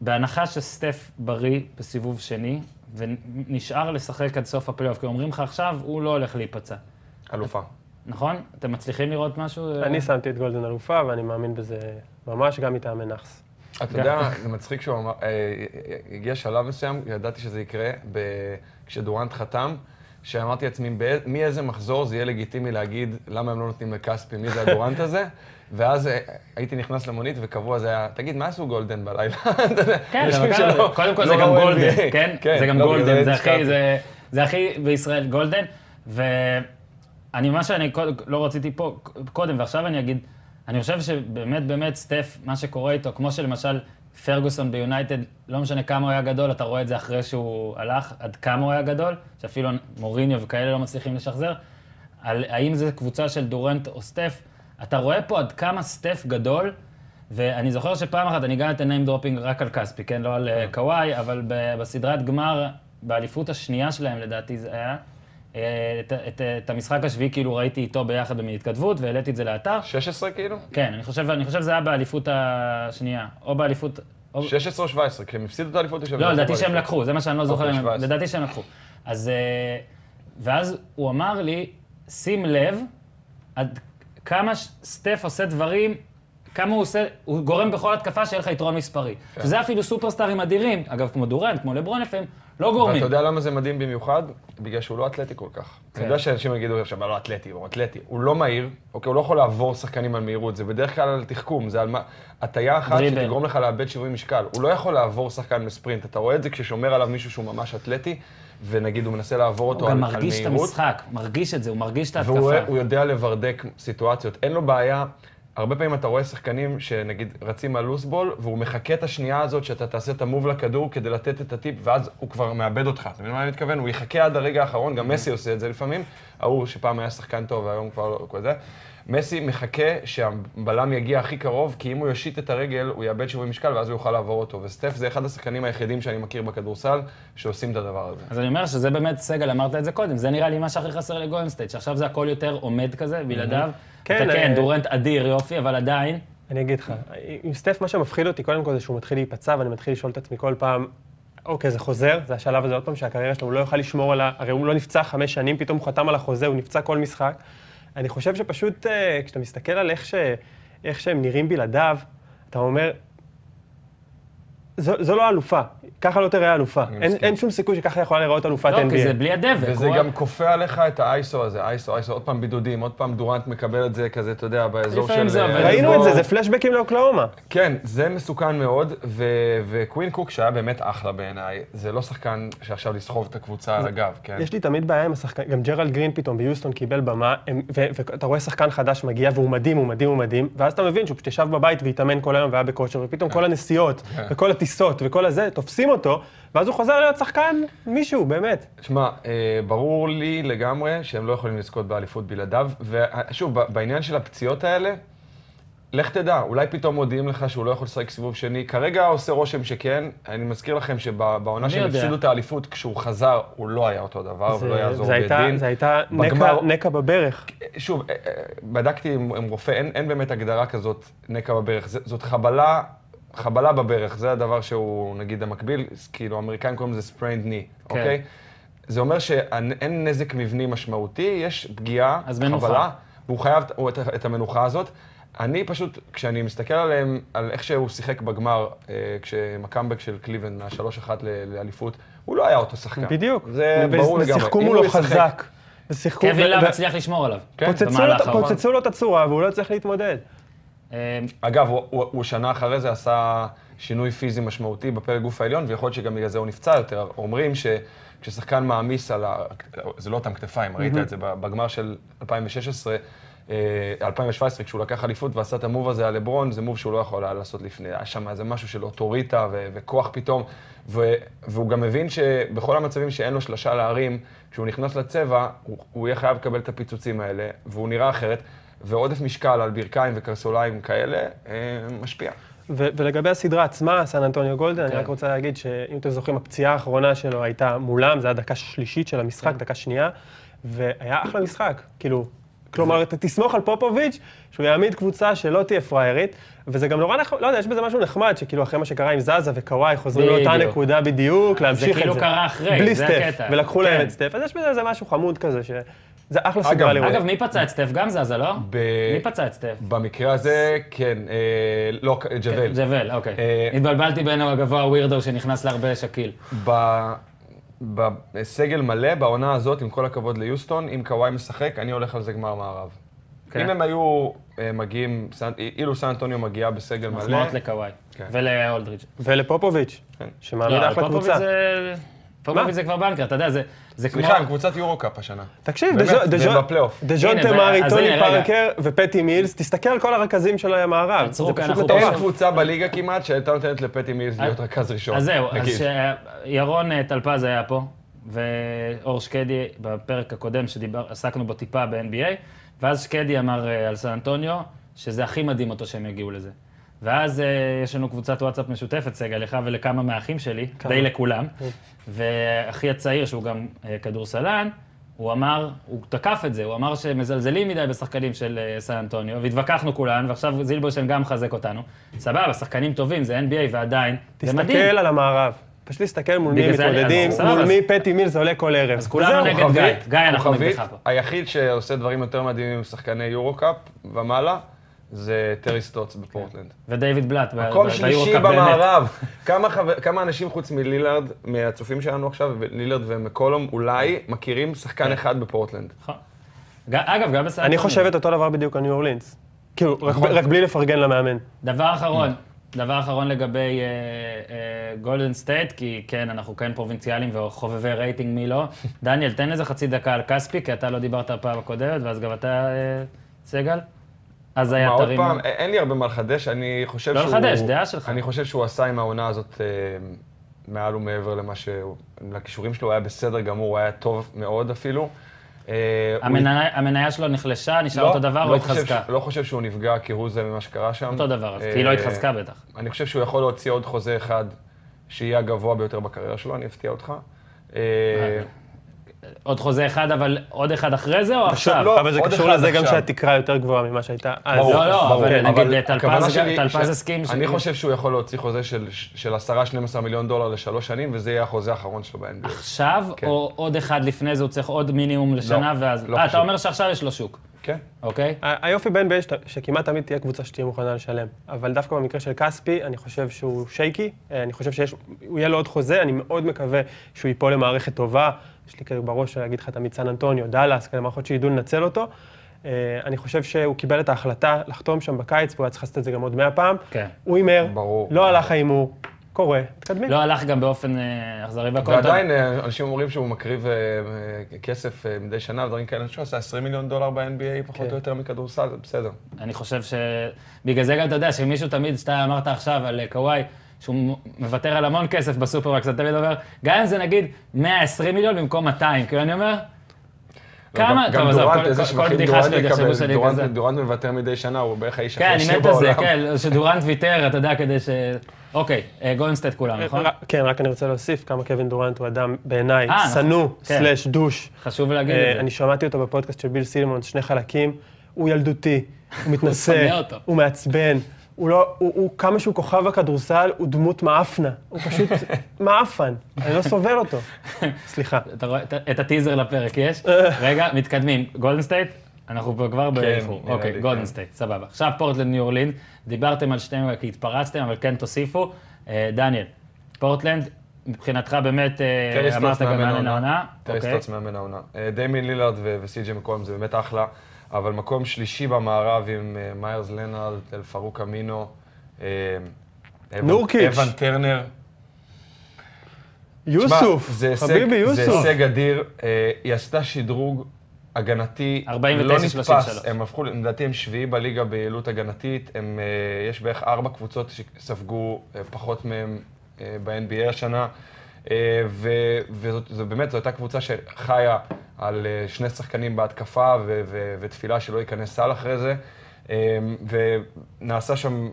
בהנחה שסטף בריא בסיבוב שני, ונשאר לשחק עד סוף הפלייאוף, כי אומרים לך עכשיו, הוא לא הולך להיפצע. אלופה. נכון? אתם מצליחים לראות משהו? אני שמתי את גולדן אלופה, ואני מאמין בזה ממש גם מטעמי נאחס. אתה יודע, זה מצחיק שהוא אמר, אה, הגיע שלב מסוים, ידעתי שזה יקרה, כשדורנט חתם, שאמרתי לעצמי, מאיזה מחזור זה יהיה לגיטימי להגיד למה הם לא נותנים לכספי, מי זה הדורנט (laughs) הזה? ואז אה, הייתי נכנס למונית וקבוע זה היה, תגיד, מה עשו גולדן בלילה? (laughs) כן, ככה- קודם כל זה לא גם גולדן, NBA. (laughs) כן? זה גם לא, גולדן, זה. הכי, בישראל גולדן. ואני, מה שאני לא רציתי פה קודם, ועכשיו אני אגיד, אני חושב שבאמת, באמת, סטף, מה שקורה איתו, כמו שלמשל פרגוסון ביונייטד, לא משנה כמה הוא היה גדול, אתה רואה את זה אחרי שהוא הלך, עד כמה הוא היה גדול, שאפילו מוריניו וכאלה לא מצליחים לשחזר. על האם זו קבוצה של דורנט או סטף, אתה רואה פה עד כמה סטף גדול, ואני זוכר שפעם אחת, אני גם אתן name dropping רק על כספי, כן? לא על אה, קוואי, אבל בסדרת גמר, באליפות השנייה שלהם, לדעתי זה היה, את, את, את המשחק השביעי כאילו ראיתי איתו ביחד בהתכתבות, והעליתי את זה לאתר. 16 כאילו? כן, אני חושב, אני חושב שזה היה באליפות השנייה, או באליפות... או... 16 או 17, כשהם הפסידו את האליפות, יש לא, לדעתי שהם. לקחו, זה מה שאני לא זוכר, אוקיי, אם- 17. לדעתי שהם לקחו. אז, אה, ואז הוא אמר לי, שים לב עד כמה ש- סטף עושה דברים, כמה הוא עושה, הוא גורם בכל התקפה שיהיה לך יתרון מספרי. כן. שזה אפילו סופרסטארים אדירים, אגב, כמו דורנט, כמו לברון לפעמים, לא גורמים. ואתה יודע למה זה מדהים במיוחד? בגלל שהוא לא אתלטי כל כך. כן. אני יודע שאנשים יגידו עכשיו, לא אתלטי, הוא אתלטי. הוא לא מהיר, אוקיי, הוא לא יכול לעבור שחקנים על מהירות, זה בדרך כלל על תחכום, זה על מה... הטיה אחת. שתגרום לך לאבד שיווי משקל. הוא לא יכול לעבור שחקן בספרינט, אתה רואה את זה כששומר עליו מישהו שהוא ממש אתלטי, ונגיד הוא מנסה לעבור אותו הוא על, גם על מרגיש את מהירות. המשחק, מרגיש את זה, הוא מרגיש את ההתקפה. והוא הוא יודע לברדק סיטואציות. אין לו בעיה, הרבה פעמים אתה רואה שחקנים שנגיד רצים על לוסבול, והוא מחכה את השנייה הזאת שאתה תעשה את המוב לכדור כדי לתת את הטיפ, ואז הוא כבר מאבד אותך. אתה מבין מה אני מתכוון? הוא יחכה עד הרגע האחרון, גם מסי עושה את זה לפעמים. ההוא שפעם היה שחקן טוב והיום כבר לא כזה. מסי מחכה שהבלם יגיע הכי קרוב, כי אם הוא יושיט את הרגל, הוא יאבד שיווי משקל ואז הוא יוכל לעבור אותו. וסטף זה אחד השחקנים היחידים שאני מכיר בכדורסל, שעושים את הדבר הזה. אז אני אומר שזה באמת, סגל, אמרת את זה קודם, זה נראה לי מה שהכי חסר לגולדנסטייט, שעכשיו זה הכל יותר עומד כזה, בלעדיו. כן, אתה כן, אה, דורנט אדיר, יופי, אבל עדיין, אני אגיד לך, עם סטף מה שמפחיד אותי קודם כל זה שהוא מתחיל להיפצע, ואני מתחיל לשאול את עצמי כל פעם, אוקיי, זה חוזר, זה השלב הזה עוד פעם שהקריירה שלו, הוא לא יוכל לשמור על ה... הרי הוא לא נפצע חמש שנים, פתאום הוא חתם על החוזה, הוא נפצע כל משחק. אני חושב שפשוט, אה, כשאתה מסתכל על איך, ש... איך שהם נראים בלעדיו, אתה אומר, זו, זו לא אלופה, ככה לא תראה אלופה. אין. אין שום סיכוי שככה יכולה להיראות אלופת לא, כי NBA. זה בלי הדבק. וזה הוא- גם כופה עליך את האייסו הזה, אייסו, אייסו, עוד פעם בידודים, עוד פעם דורנט מקבל את זה כזה, אתה יודע, באזור של... זה עובד. ראינו את זה, זה פלשבקים לאוקלאומה. כן, זה מסוכן מאוד, ו- וקווין קוק, שהיה באמת אחלה בעיניי, זה לא שחקן שעכשיו לסחוב את הקבוצה על הגב, כן? יש לי תמיד בעיה עם השחקן, גם ג'רלד גרין פתאום ביוסטון קיבל במה, הם- ו- ואתה רואה שחקן חדש מגיע והוא מדהים, הוא מדהים, הוא מדהים, ואז אתה מבין שהוא פשוט ישב בבית והתאמן כל היום והיה בכושר, ופתאום כל הנסיעות, וכל הטיסות וכל הזה, תופסים אותו, ואז הוא חוזר להיות שחקן מישהו, באמת. שמע, אה, ברור לי לגמרי שהם לא יכולים לזכות באליפות בלעדיו, ושוב, בעניין של הפציעות האלה, לך תדע, אולי פתאום מודיעים לך שהוא לא יכול לשחק סיבוב שני. כרגע עושה רושם שכן. אני מזכיר לכם שבעונה שהם. הפסידו את האליפות, כשהוא חזר, הוא לא היה אותו דבר, ולא זה- יעזור זה הייתה- בדין. זה הייתה נקע- בגמר- נקע בברך. שוב, אה, אה, בדקתי עם, עם רופא, אין, אין באמת הגדרה כזאת נקע בברך. זאת חבלה, חבלה בברך, זה הדבר שהוא, נגיד, המקביל, כאילו, האמריקאים קוראים לזה sprained knee, כן. אוקיי? זה אומר שאין נזק מבני משמעותי, יש פגיעה, אז מנוחה. חבלה, והוא חייב את- את, את המנוחה הזאת. אני פשוט, כשאני מסתכל עליהם, על איך שהוא שיחק בגמר, אה, כשהם הקאמבק של קליבן מה-3-1 ל- לאליפות, הוא לא היה אותו שחקן. בדיוק. זה ברור לגמרי. ושיחקו מולו הוא חזק. ושיחקו... קווין לאב הצליח לשמור עליו. כן, פוצצו לו את- האחרון. פוצצו לו את הצורה, והוא לא צריך להתמודד. אה, אגב, הוא, הוא, הוא שנה אחרי זה עשה שינוי פיזי משמעותי בפרק גוף העליון, ויכול להיות שגם בגלל זה הוא נפצע יותר. אומרים שכששחקן מעמיס על ה... זה לא אותם כתפיים, ראית את זה בגמר של 2016, אה, 2017, כשהוא לקח אליפות ועשה את המוב הזה על לברון, זה מוב שהוא לא יכול היה לעשות לפני. היה שם איזה משהו של אוטוריטה ו- וכוח פתאום, ו- והוא גם מבין שבכל המצבים שאין לו שלושה להרים, כשהוא נכנס לצבע, הוא, הוא יהיה חייב לקבל את הפיצוצים האלה, והוא נראה אחרת. ועודף משקל על ברכיים וקרסוליים כאלה, אה, משפיע. ו- ולגבי הסדרה עצמה, סן אנטוניו גולדן, אני כן. רק רוצה להגיד שאם אתם זוכרים, הפציעה האחרונה שלו הייתה מולם, זה היה דקה שלישית של המשחק, דקה שנייה, והיה אחלה משחק. כאילו, כלומר, אתה תסמוך על פופוביץ', שהוא יעמיד קבוצה שלא תהיה פריירית, וזה גם נורא נחמד, לא יודע, יש בזה משהו נחמד, שכאילו אחרי מה שקרה עם זזה וקוואי, חוזרים לאותה. נקודה בדיוק, להמשיך את זה. כאילו קרה אחרי, בלי זה סטף, הקטע. ולקחו להם כן. את סטף, אז יש בזה איזה משהו חמוד כזה, שזה אחלה סדרה לראות. אגב, מי פצע את סטף? גם זזה, לא? ב- מי פצע את סטף? במקרה הזה, כן, אה, לא, ג'וול. ג'וול, אוקיי. אה, התבלבלתי בין הגבוה הווירדו שנכנס להרבה שקיל. ב- בסגל מלא, בעונה הזאת, עם כל הכבוד ליוסטון, אם קוואי משחק, אני הולך על זה גמר מערב. כן. אם הם היו אה, מגיעים, אילו סן אנטוניו מגיעה בסגל מלא, מחמאות לקוואי. כן. ולאולדריץ'. ולפופוביץ', כן. שמעמיד לא, אחלה פופוביץ' קבוצה. זה... פופוביץ' זה כבר בנקר, אתה יודע, זה- זה כמו... סליחה, קבוצת יורו-קאפ השנה. תקשיב, דז'ון- תמרי, טוני. פארקר ופטי מילס, תסתכל על כל הרכזים של המערב. זה פשוט מטורף. אין קבוצה בליגה כמעט שהייתה נותנת לפטי מילס להיות רכז ראשון. אז זהו, אז. שירון אה, טלפז היה פה, ואור שקדי בפרק הקודם שעסקנו בו טיפה ב-NBA, ואז שקדי אמר אה, על סן אנטוניו, שזה הכי מדהים אותו שהם יגיעו לזה. ואז אה, יש לנו קבוצת וואטסאפ משותפת, סגל, לך ולכמה מהאחים שלי, די לכולם. ואחי הצעיר, שהוא גם אה, כדורסלן, הוא אמר, הוא תקף את זה, הוא אמר שמזלזלים מדי בשחקנים של אה, סן אנטוניו, והתווכחנו כולן, ועכשיו זילברשטיין גם מחזק אותנו. סבבה, שחקנים טובים, זה NBA ועדיין, זה מדהים. תסתכל על המערב. פשוט להסתכל מול מי מתמודדים, מול מי פטי מילס עולה כל ערב. אז כולנו. נגד גיא. גיא, אנחנו נגדך פה. היחיד שעושה דברים יותר מדהימים עם שחקני יורו-קאפ ומעלה, זה טרי סטוץ בפורטלנד. ודייוויד בלאט, ב- מקום ב- שלישי ביורו-קאפ באמת. במערב. כמה חבר- כמה אנשים חוץ מלילארד, מהצופים שלנו עכשיו, לילארד ומקולום, אולי מכירים שחקן אחד בפורטלנד. נכון. אגב, גם בסדר. אני חושב את אותו דבר בדיוק על ניו אורלינס. כאילו, רק- נכון. רק בלי לפרגן למאמן. דבר אחרון, דבר אחרון לגבי גולדן סטייט, כי כן, אנחנו כן פרובינציאלים וחובבי רייטינג, מי לא. (laughs) דניאל, תן איזה חצי דקה על כספי, כי אתה לא דיברת הפעם הקודמת, ואז גם אתה, אה, סגל. אז היה מה, עוד תרים... פעם, אין לי הרבה מה לחדש, אני חושב לא שהוא... לחדש, דעה שלך. אני חושב שהוא עשה עם העונה הזאת אה, מעל ומעבר למה שהוא... לכישורים שלו, הוא היה בסדר גמור, הוא היה טוב מאוד אפילו. אה, המניה- שלו נחלשה, נשאר לא, אותו דבר לא או חושב התחזקה? ש- לא חושב שהוא נפגע כהוא זה ממה שקרה שם. אותו דבר, אז אה, כי היא לא התחזקה בטח. אני חושב שהוא יכול להוציא עוד חוזה אחד שיהיה הגבוה ביותר בקריירה שלו, אני אפתיע אותך. אה, עוד חוזה אחד, אבל עוד אחד אחרי זה או עכשיו? לא, אבל זה קשור לזה גם. שהתקרה יותר גבוהה ממה שהייתה אז. ברור, לא, לא, ברור. אבל נגיד טלפז- הכוונה שלי טלפז הסכים אני חושב שהוא יכול להוציא חוזה של- של 10-12 מיליון דולר לשלוש שנים, וזה יהיה החוזה האחרון שלו ב-NBA. עכשיו, כן. או עוד אחד לפני זה, הוא צריך עוד מינימום לשנה, לא, ואז... לא אה. אתה אומר שעכשיו יש לו שוק, כן. אוקיי? היופי ב-NBA שכמעט תמיד תהיה קבוצה שתהיה מוכנה לשלם. אבל דווקא במקרה של כספי, אני חושב שהוא שייקי, אה, אני חושב שיש, הוא יהיה לו עוד חוזה, אני מאוד מקווה שהוא ייפול למערכת טובה. יש לי כאילו בראש להגיד לך תמיד סן אנטוניו, דאלאס, כאלה מערכות שידעו לנצל אותו. אה, אני חושב שהוא קיבל את ההחלטה לחתום שם בקיץ, והוא היה צריך לעשות את זה גם עוד מאה פעם. כן. הוא הימר. לא הלך ההימור, קורה, מתקדמים. לא הלך גם באופן אה, אכזרי והכל טוב. ועדיין אה, אנשים אומרים שהוא מקריב כסף מדי שנה ודברים כאלה, אני חושב שהוא עשה 20 מיליון דולר ב-NBA, פחות כן. או יותר מכדורסל, בסדר. אני חושב ש... בגלל זה גם אתה יודע שמישהו תמיד, שאתה אמרת עכשיו על קוואי, שהוא מוותר על המון כסף בסופרמקס, אתה תמיד אומר, גם אם זה נגיד 120 מיליון במקום 200, כאילו אני אומר, כמה, לא, גם- טוב, עזוב, כל- בדיחה שלי יחשבו שאני כזה. דורנט מוותר מדי שנה, הוא בערך האיש כן, הכי אני עשיר מת על זה, בעולם. כן, שדורנט ויתר, אתה יודע, כדי ש... אוקיי, אה, גולדנסטייט כולם, נכון? רק- כן, רק אני רוצה להוסיף כמה קווין דורנט הוא אדם בעיניי אה, נכון. שנוא, כן. slash douche. חשוב להגיד אה, את זה. אני שמעתי אותו בפודקאסט של ביל סימונס, שני חלקים. הוא ילדותי, הוא מתנשא. (laughs) הוא מעצבן. הוא לא, הוא, הוא כמה שהוא כוכב הכדורסל, הוא דמות מאפנה. הוא פשוט (laughs) מאפן, אני לא סובל אותו. סליחה. אתה רואה את- את הטיזר לפרק, יש? (laughs) רגע, מתקדמים. גולדן סטייט, אנחנו פה כבר באיחור. נראה אוקיי, לי, גולדן כן. סטייט, סבבה. עכשיו פורטלנד ניו אורלינס, דיברתם על שתיהם כי התפרצתם, אבל כן תוסיפו. אה, דניאל, פורטלנד, מבחינתך באמת, אה, אמרת גם מאמן מאמן העונה. טרי אוקיי. סטוץ מאמן העונה. דיימין לילארד וסי.ג'י מקולם זה באמת אחלה, אבל מקום שלישי במערב עם אה, מיירס לנארד, אל פרוק אמינו. אה, אבן- נורקיץ'. אבן טרנר. יוסוף, זה חביבי זה יוסוף. הישג אדיר. אה, היא עשתה שדרוג הגנתי 49, לא נתפס. 33. הם הפכו, לדעתי הם שביעי בליגה ביעילות הגנתית. הם, יש בערך ארבע קבוצות שספגו פחות מהם ב-NBA השנה. אה, ו- וזאת זו הייתה קבוצה שחיה על אה, שני שחקנים בהתקפה ותפילה שלא ייכנס סל אחרי זה. אה, ונעשה שם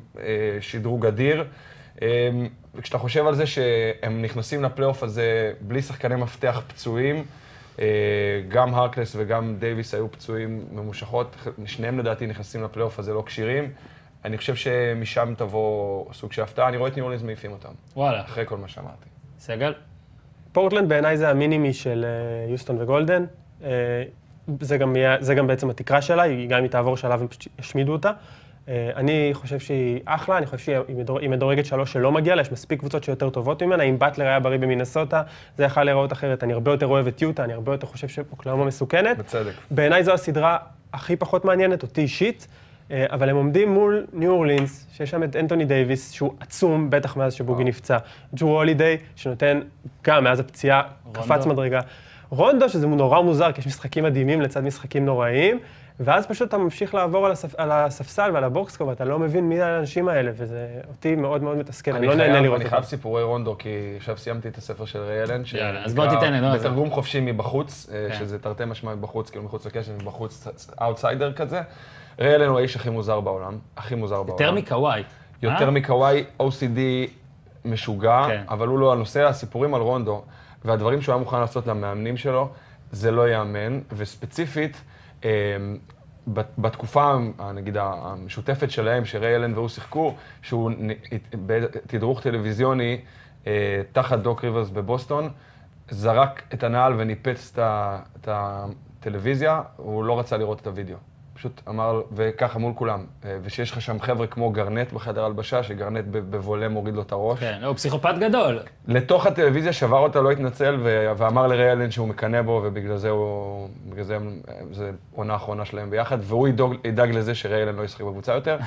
שדרוג אדיר. וכשאתה חושב על זה שהם נכנסים לפלייאוף הזה בלי שחקני מפתח פצועים, גם הרקלס וגם דייוויס היו פצועים ממושכות, שניהם לדעתי נכנסים לפלייאוף הזה לא כשירים. אני חושב שמשם תבוא סוג של הפתעה, אני רואה את ניו אורלינס מעיפים אותם, וואלה, אחרי כל מה שאמרתי. סגל? פורטלנד בעיניי זה ה mini-me של אה, יוסטון וגולדן. אה, זה גם, זה גם בעצם התקרה שלה, היא- גם אם היא תעבור שלב הם פשוט ישמידו אותה. אה, אני חושב שהיא אחלה, אני חושב שהיא מדור- היא מדורגת שלוש שלא מגיע לה, יש מספיק קבוצות שיותר טובות ממנה. אם באטלר היה בריא במינסוטה, זה יכול להיראות אחרת. אני הרבה יותר אוהב את יוטה, אני הרבה יותר חושב שאוקלאומה מסוכנת. בצדק. בעיניי זו הסדרה הכי פחות מעניינת, אותי אישית, אבל הם עומדים מול ניו אורלינס, שיש שם את אנטוני דייוויס, שהוא עצום, בטח מאז שבוגי נפצע. ג'רו הולידיי, שנותן, גם מאז הפציעה, קפץ מדרגה. רונדו, שזה נורא מוזר, כי יש משחקים מדהימים לצד משחקים נוראיים, ואז פשוט אתה ממשיך לעבור על, הספ... על הספסל ועל ה box score, ואתה לא מבין מי האנשים האלה, וזה אותי מאוד מאוד מתסכל, אני, אני לא נהנה חייב- לראות אני אותם. חייב סיפורי רונדו, כי עכשיו סיימתי את הספר של ריי אלן, יאללה, אז בוא תיתן לי, נו, אז- בתרגום חופשי מבחוץ, אה, כן. שזה תרתי משמע מבחוץ, כאילו מחוץ לקשת, מבחוץ, אאוטסיידר כזה. ריי אלן הוא האיש הכי מוזר בעולם, הכי מוזר בעולם. יותר מקוואי. יותר אה? מקוואי, OCD משוגע, כן. אבל הוא לא הנושא, הסיפורים על רונדו והדברים שהוא היה מוכן לעשות למאמנים שלו, זה לא ייאמן, וספציפית, אה, בת- בתקופה, נגיד, המשותפת שלהם, שריי אלן והוא שיחקו, שהוא בתדרוך טלוויזיוני אה, תחת דוק ריברס בבוסטון, זרק את הנעל וניפץ את הטלוויזיה, הוא לא רצה לראות את הוידאו. פשוט אמר, וככה מול כולם. אה, ושיש לך שם חבר'ה כמו גרנט בחדר הלבשה, שגרנט בבולה מוריד לו את הראש. כן, הוא פסיכופת גדול. לתוך הטלוויזיה שבר אותה, לא התנצל, ואמר לריי אלן שהוא מקנא בו, ובגלל זה הוא... בגלל זה זה עונה אחרונה שלהם ביחד, והוא ידאג, ידאג לזה שריי אלן לא ישחק בקבוצה יותר,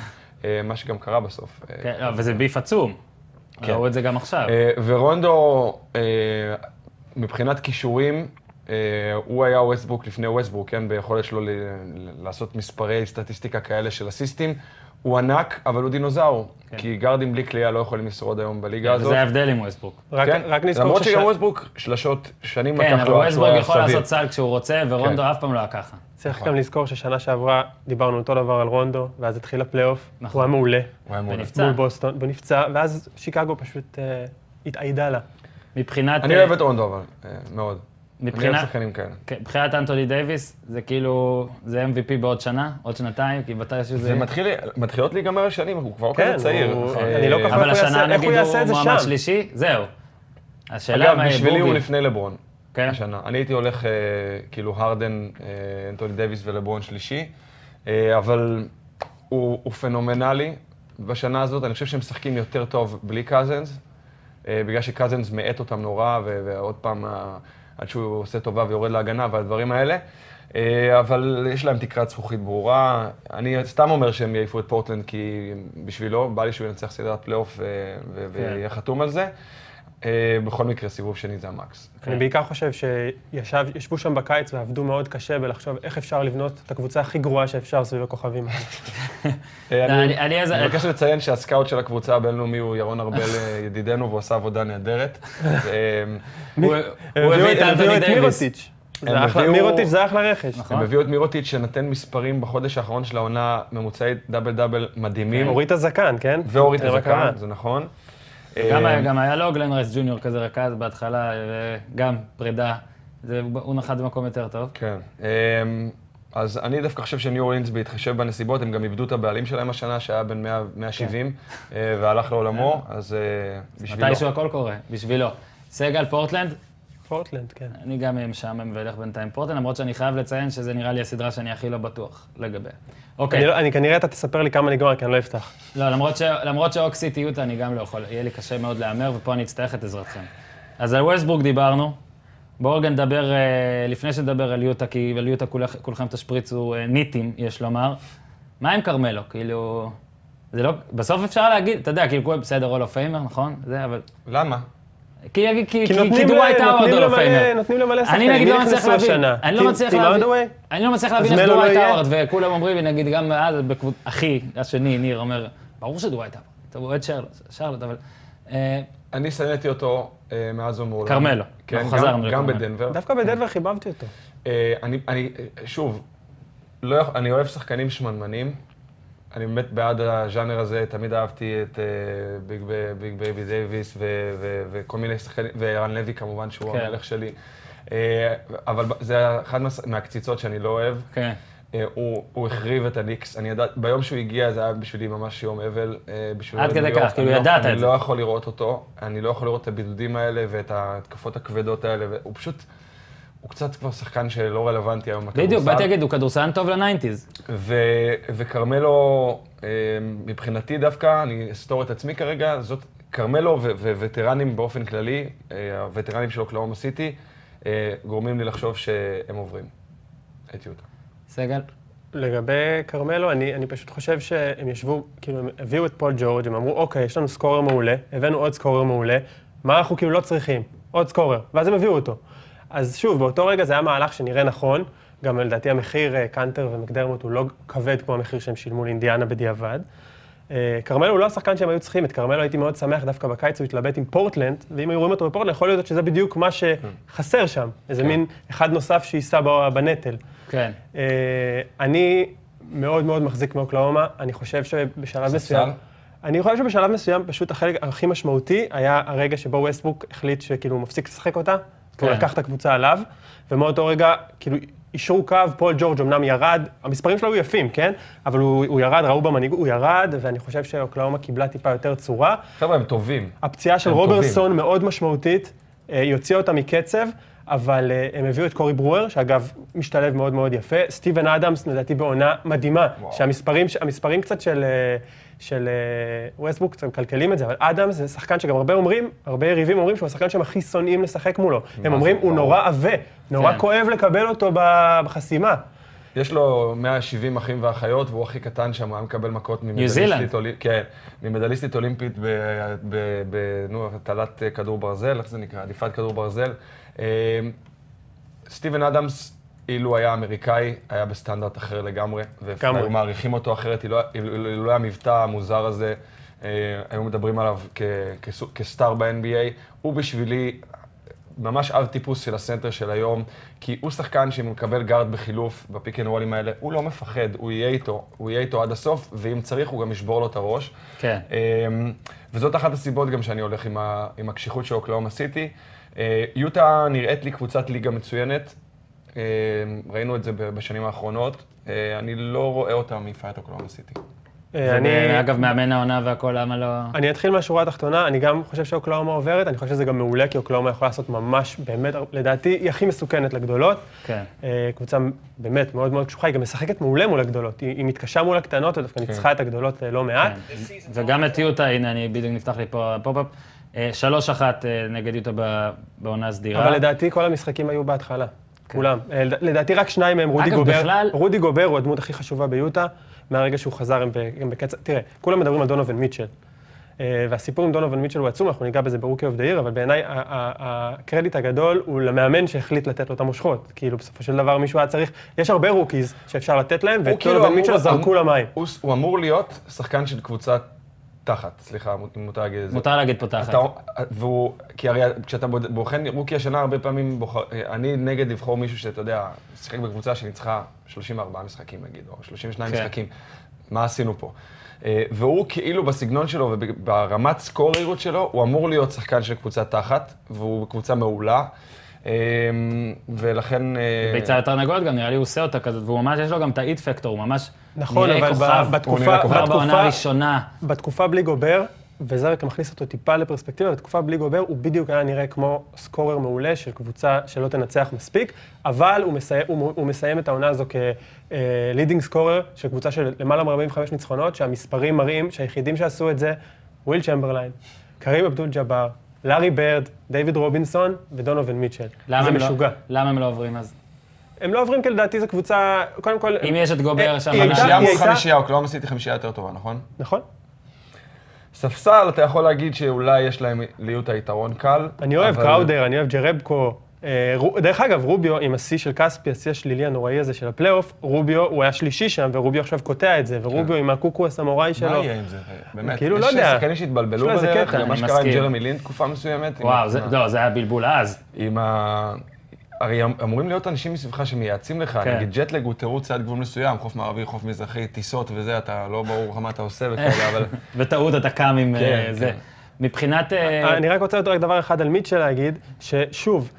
אה, מה שגם קרה בסוף. אה, כן, לא, וזה beef עצום. כן. ראו את זה גם עכשיו. ורונדו, מבחינת כישורים, הוא היה ווסטברוק לפני ווסטברוק, כן? ביכולת שלו לעשות מספרי סטטיסטיקה כאלה של אסיסטים. הוא ענק, אבל הוא דינוזאור. כי גארדים בלי קליעה לא יכולים לשרוד היום בליגה הזאת. וזה ההבדל עם ווסטברוק. רק, כן? רק נזכור למרות שגם ווסטברוק, שלשות, שנים כן, לקח אבל לו עד שהוא ווסטברוק היה יכול סביר. לעשות סל כשהוא רוצה, ורונדו כן. אף פעם לא היה ככה. צריך גם לזכור ששנה שעברה דיברנו אותו דבר על רונדו, ואז התחיל הפלייאוף, נכון. הוא היה מעולה הוא היה מעולה. ונפצע. מול בוסטון, הוא נפצע, ואז שיקגו פשוט אה, התאיידה לה. מבחינת... אני אה, אוהב את רונדו, אבל, אה, מאוד. אני מבחינת... אוהב שחקנים כאלה. כן, מבחינת אנטוני דייוויס, זה כאילו, זה MVP בעוד שנה, עוד שנתיים, כי מתי שזה... זה מתחיל, מתחילות להיגמר השנים, הוא כבר לא כן, כזה צעיר. הוא- אה, אני לא כל כך אבל השנה נגיד הוא מועמד? שלישי, זהו. השאלה אגב, מה יהיה בשבילי הוא. לפני לברון. כן? השנה. אני הייתי הולך, אה, כאילו, הרדן, אה, אנטוני דייוויס ולברון שלישי, אה, אבל הוא, הוא פנומנלי. בשנה הזאת אני חושב שהם משחקים יותר טוב בלי קזנס, אה, בגלל שקזנס מאט אותם נורא, ו- ועוד פעם, אה, עד שהוא עושה טובה ויורד להגנה והדברים האלה. אה, אבל יש להם תקרת זכוכית ברורה. אני סתם אומר שהם יעיפו את פורטלנד כי בשבילו, בא לי שהוא ינצח סדרת פלייאוף ו- כן. ויהיה חתום על זה. אה, בכל מקרה, סיבוב שני זה ה max. אני בעיקר חושב שישבו שם בקיץ ועבדו מאוד קשה בלחשוב איך אפשר לבנות את הקבוצה הכי גרועה שאפשר סביב הכוכבים. האלה. אה, לא, אני אני- אני אז- אני מבקש לציין שהסקאוט של הקבוצה הבינלאומי הוא ירון ארבל (laughs) אה, ידידנו, והוא עשה עבודה נהדרת. (laughs) הוא הביא את אנטוני דייוויס. מירוטיץ'. זה אחלה- הביאו- מירוטיץ' זה אחלה רכש. נכון. הם הביאו את מירוטיץ' שנתן מספרים בחודש האחרון של העונה, ממוצעי דאבל דאבל מדהימים. הוריד את הזקן, כן? והוריד את. הזקן, זה נכון. גם אה, היה- גם היה לו גלן רייס ג'וניור כזה רכז בהתחלה, וגם פרידה. זה- הוא נחת במקום יותר טוב. כן. אמ, אז אני דווקא חושב שניו אורלינס, בהתחשב בנסיבות, הם גם איבדו את הבעלים שלהם השנה, שהיה בן 100 170, אה, והלך לעולמו, אז אה, בשבילו. מתישהו הכל קורה, בשבילו. סגל פורטלנד, פורטלנד, כן. אני גם משעמם ואלך בינתיים פורטלנד, למרות שאני חייב לציין שזה נראה לי הסדרה שאני הכי לא בטוח לגביה. אוקיי. אני, לא, אני כנראה אתה תספר לי כמה נגמר, כי אני לא אפתח. לא, למרות, ש... למרות שאוקסיטי יוטה אני גם לא יכול, יהיה לי קשה מאוד להמר, ופה אני אצטרך את עזרתכם. אז על ווסטבורג דיברנו, בואו רגע נדבר, אה, לפני שנדבר על יוטה, כי על יוטה כולכ... כולכם תשפריצו אה, ניטים, יש לומר. מה עם כרמלו? כאילו, זה לא, בסוף אפשר להגיד, אתה יודע, כאילו, בסדר, Hall of Famer, נכון? זה, אבל... למה? כי, כי, כי כי, נותנים כי ל- דווייט האוורד נותנים למלא אני שחקנים. נגיד מי לא מצליח נכנסו להבין, השנה? אני לא מצליח להבין? אני לא מצליח להבין איך מלו לא דווייט יהיה? האוורד, וכולם אומרים לי, נגיד גם אז. אחי, השני, ניר, אומר, ברור שדווייט האוורד, אתה אוהד שרלוט, שרלוט, אבל... אה, אני שנאתי אותו אה, מאז ומעולם. כרמלו. כן, אנחנו גם-. בדנבר. דווקא בדנבר חיבבתי אותו. אה, אני, אני, שוב, לא, אני אוהב שחקנים שמנמנים. אני באמת בעד הז'אנר הזה, תמיד אהבתי את אה, ביג, ביג בייבי דייוויס וכל מיני שחקנים, וערן לוי כמובן, שהוא כן. המלך שלי. אה, אבל זה מה- מהקציצות שאני לא אוהב. כן. אה, הוא, הוא החריב את הניקס, אני ידעת, ביום שהוא הגיע זה היה בשבילי ממש יום אבל. עד אוהד כדי. כך, כאילו לא- ידעת את אני זה. לא יכול לראות אותו, אני לא יכול לראות את הבידודים האלה ואת ההתקפות הכבדות האלה, והוא פשוט, הוא קצת כבר שחקן שלא רלוונטי היום בכדורסל. בדיוק, באתי להגיד, הוא כדורסלן טוב ל nineties. ו- וכרמלו, אה, מבחינתי דווקא, אני אסתור את עצמי כרגע, זאת, כרמלו ו- ווטרנים באופן כללי, אה, הווטרנים של אוקלהומה סיטי, אה, גורמים לי לחשוב שהם עוברים את יוטה. סגל? לגבי כרמלו, אני, אני פשוט חושב שהם ישבו, כאילו, הם הביאו את פול ג'ורג', הם אמרו, אוקיי, יש לנו scorer מעולה, הבאנו עוד scorer מעולה, מה אנחנו כאילו לא צריכים? עוד סקורר. ואז הם הביאו אותו. אז שוב, באותו רגע זה היה מהלך שנראה נכון, גם לדעתי המחיר, אה, קנטר ומקדרמוט הוא לא כבד כמו המחיר שהם שילמו לאינדיאנה בדיעבד. אה, כרמלו הוא לא השחקן שהם היו צריכים, את כרמלו הייתי מאוד שמח דווקא בקיץ, הוא התלבט עם פורטלנד, ואם היו רואים אותו בפורטלנד, יכול להיות שזה בדיוק מה שחסר שם, איזה כן. מין אחד נוסף שיישא בנטל. כן. אה, אני מאוד מאוד מחזיק מאוקלאומה, אני חושב שבשלב? מסוים... אני חושב שבשלב מסוים פשוט החלק הכי משמעותי היה הרגע שבו ווסטבוק החליט שכאילו הוא מפסיק לשחק אותה, הוא כן. לקח את הקבוצה עליו, ומאותו רגע כאילו יישרו קו, פול ג'ורג' אמנם ירד, המספרים שלו היו יפים, כן? אבל הוא, הוא ירד, ראו במנהיגות, הוא ירד, ואני חושב שאוקלהומה קיבלה טיפה יותר צורה. חבר'ה, הם טובים. הפציעה של רוברסון מאוד משמעותית, אה, היא הוציאה אותה מקצב, אבל אה, הם הביאו את קורי ברואר, שאגב, משתלב מאוד מאוד יפה. סטיבן אדמס, לדעתי בעונה מדהימה, וואו. שהמספרים המספרים קצת של, אה, של אה, ווסטבוק קצת מקלקלים את זה, אבל אדמס זה שחקן שגם הרבה אומרים, הרבה יריבים אומרים שהוא השחקן שהם הכי שונאים לשחק מולו. הם אומרים, הוא. נורא עבה, נורא כן. כואב לקבל אותו בחסימה. יש לו 170 אחים ואחיות, והוא הכי קטן שם, הוא היה מקבל מכות ממדליסטית. אולימפית. כן, ממדליסטית אולימפית ב... ב... ב... נו, הטלת כדור ברזל, איך זה נקרא? עדיפת כדור ברזל. אה, סטיבן אדמס, אילו היה אמריקאי, היה בסטנדרט אחר לגמרי. והיו מעריכים אותו אחרת, אילו לא היה המבטא המוזר הזה, אה, היו מדברים עליו כסטאר ב-NBA. הוא בשבילי ממש אב טיפוס של הסנטר של היום, כי הוא שחקן שאם הוא מקבל גארד בחילוף ב pick and rollים האלה, הוא לא מפחד, הוא יהיה איתו, הוא יהיה איתו עד הסוף, ואם צריך הוא גם ישבור לו את הראש. כן. אמ, וזאת אחת הסיבות גם שאני הולך עם, ה, עם הקשיחות של אוקלהומה סיטי. אה, יוטה נראית לי קבוצת ליגה מצוינת, ראינו את זה בשנים האחרונות. אה, אני לא רואה אותה מעיפה את אוקלהומה סיטי. אה, אני... אגב, מאמן העונה והכל, למה לא... אני אתחיל מהשורה התחתונה, אני גם חושב שאוקלהומה עוברת, אני חושב שזה גם מעולה, כי אוקלהומה יכולה לעשות ממש, באמת, לדעתי, היא הכי מסוכנת לגדולות. כן. אה, קבוצה באמת מאוד מאוד קשוחה, היא גם משחקת מעולה מול הגדולות. היא, היא מתקשה מול הקטנות, ודווקא ניצחה את הגדולות לא מעט. כן. וגם את יוטה, הנה, אני בדיוק נפתח לי פה ה pop-up. שלוש אחת נגד יוטה בעונה סדירה. אבל לדעתי כל המשחקים היו בהתחלה. כולם. אה, לד- לדעתי רק שניים מהם, רודי כן. אגב, גובר. בכלל- רודי גובר הוא הדמות הכי חשובה ביוטה, מהרגע שהוא חזר הם בקצב... תראה, כולם מדברים על דונובן מיטשל. אה, והסיפור עם דונובן מיטשל הוא עצום, אנחנו ניגע בזה ב rookie of the year, אבל בעיניי הקרדיט הגדול הוא למאמן שהחליט לתת לו את המושכות. כאילו, בסופו של דבר מישהו היה צריך, יש הרבה rookies שאפשר לתת להם, ואת כאילו דונובן מיטשל זרקו למים. הוא אמור להיות שחקן של קבוצת תחת, סליחה, מותר להגיד את זה. מותר להגיד פותחת. אתה, והוא, כי הרי כשאתה בוחן rookie השנה, הרבה פעמים בוחר, אני נגד לבחור מישהו שאתה יודע, שיחק בקבוצה שניצחה 34 משחקים נגיד, או 32 כן. משחקים. מה עשינו פה? אה, והוא כאילו בסגנון שלו וברמת סקורריות שלו, הוא אמור להיות שחקן של קבוצה תחת, והוא בקבוצה מעולה. אה, ולכן... אה, ביצה יותר נגוד גם, נראה לי הוא עושה אותה כזאת, והוא ממש, יש לו גם את האיט פקטור, הוא ממש נכון, נראה כוכב. בתקופה- הוא נראה כבר בתקופה- בעונה הראשונה. בתקופה בלי גובר, וזה רק מכניס אותו טיפה לפרספקטיבה, בתקופה בלי גובר הוא בדיוק היה נראה כמו סקורר מעולה של קבוצה שלא תנצח מספיק, אבל הוא מסיים, הוא, הוא מסיים את העונה הזו כ leading scorer של קבוצה של למעלה מ-45 ניצחונות, שהמספרים מראים שהיחידים שעשו את זה, וויל צ'מברליין, כרים אבדול ג'אבר, לארי ברד, דיוויד רובינסון ודונובן מיטשל. למה זה הם לא- משוגע. למה הם לא עוברים אז? הם לא עוברים כי לדעתי זו קבוצה, קודם כל... אם יש את גובר אה, שם, חמישייה מול חמישייה, אוקלהומה עשיתי חמישייה יותר טובה, נכון? נכון. ספסל, אתה יכול להגיד שאולי יש להם ליוטה יתרון קל. אני אוהב קראודר, אני אוהב ג'רבקו. אה, דרך אגב, רוביו עם השיא של כספי, השיא השלילי הנוראי הזה של הפלייאוף, רוביו, הוא היה שלישי שם, ורוביו עכשיו קוטע את זה, ורוביו עם הקוקו הסמוראי מה שלו. יהיה עם זה? באמת, כאילו, לא יש יודע. שחקנים שהתבלבלו זה בדרך, מה שקרה עם. ג'רמי לין תקופה מסוימת. וואו, זה- לא, זה היה בלבול אז. עם ה... הרי אמ- אמורים להיות אנשים מסביבך שמייעצים לך, כן. נגיד jet lag הוא תירוץ עד גבול מסוים, חוף מערבי, חוף מזרחי, טיסות וזה, אתה לא ברור לך מה אתה עושה וכאלה, אבל... (laughs) בטעות אתה קם עם אה, כן, זה. כן. מבחינת... אה, אני רק רוצה עוד רק דבר אחד על מיטשל להגיד, ששוב,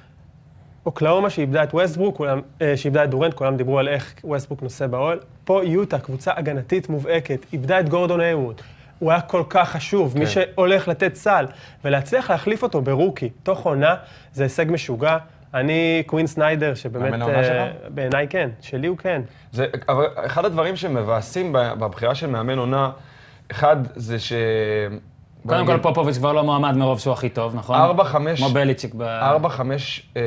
אוקלהומה שאיבדה את ווסטברוק, כולם, אה, שאיבדה את דורנט, כולם דיברו על איך ווסטברוק נושא בעול. פה יוטה, קבוצה הגנתית מובהקת, איבדה את גורדון הייווארד. הוא היה כל כך חשוב, מי כן. שהולך לתת סל, ולהצליח להחליף אותו ב rookie, תוך עונה, זה הישג משוגע. אני, קווין סניידר, שבאמת, מאמן העונה אה, שלך? בעיניי כן, שלי הוא כן. זה, אבל אחד הדברים שמבאסים בבחירה של מאמן עונה, אחד זה ש... קודם כל פופוביץ' כבר לא מועמד מרוב שהוא הכי טוב, נכון? ארבע, חמש, כמו בליצ'יק ב... ארבע, חמש אה,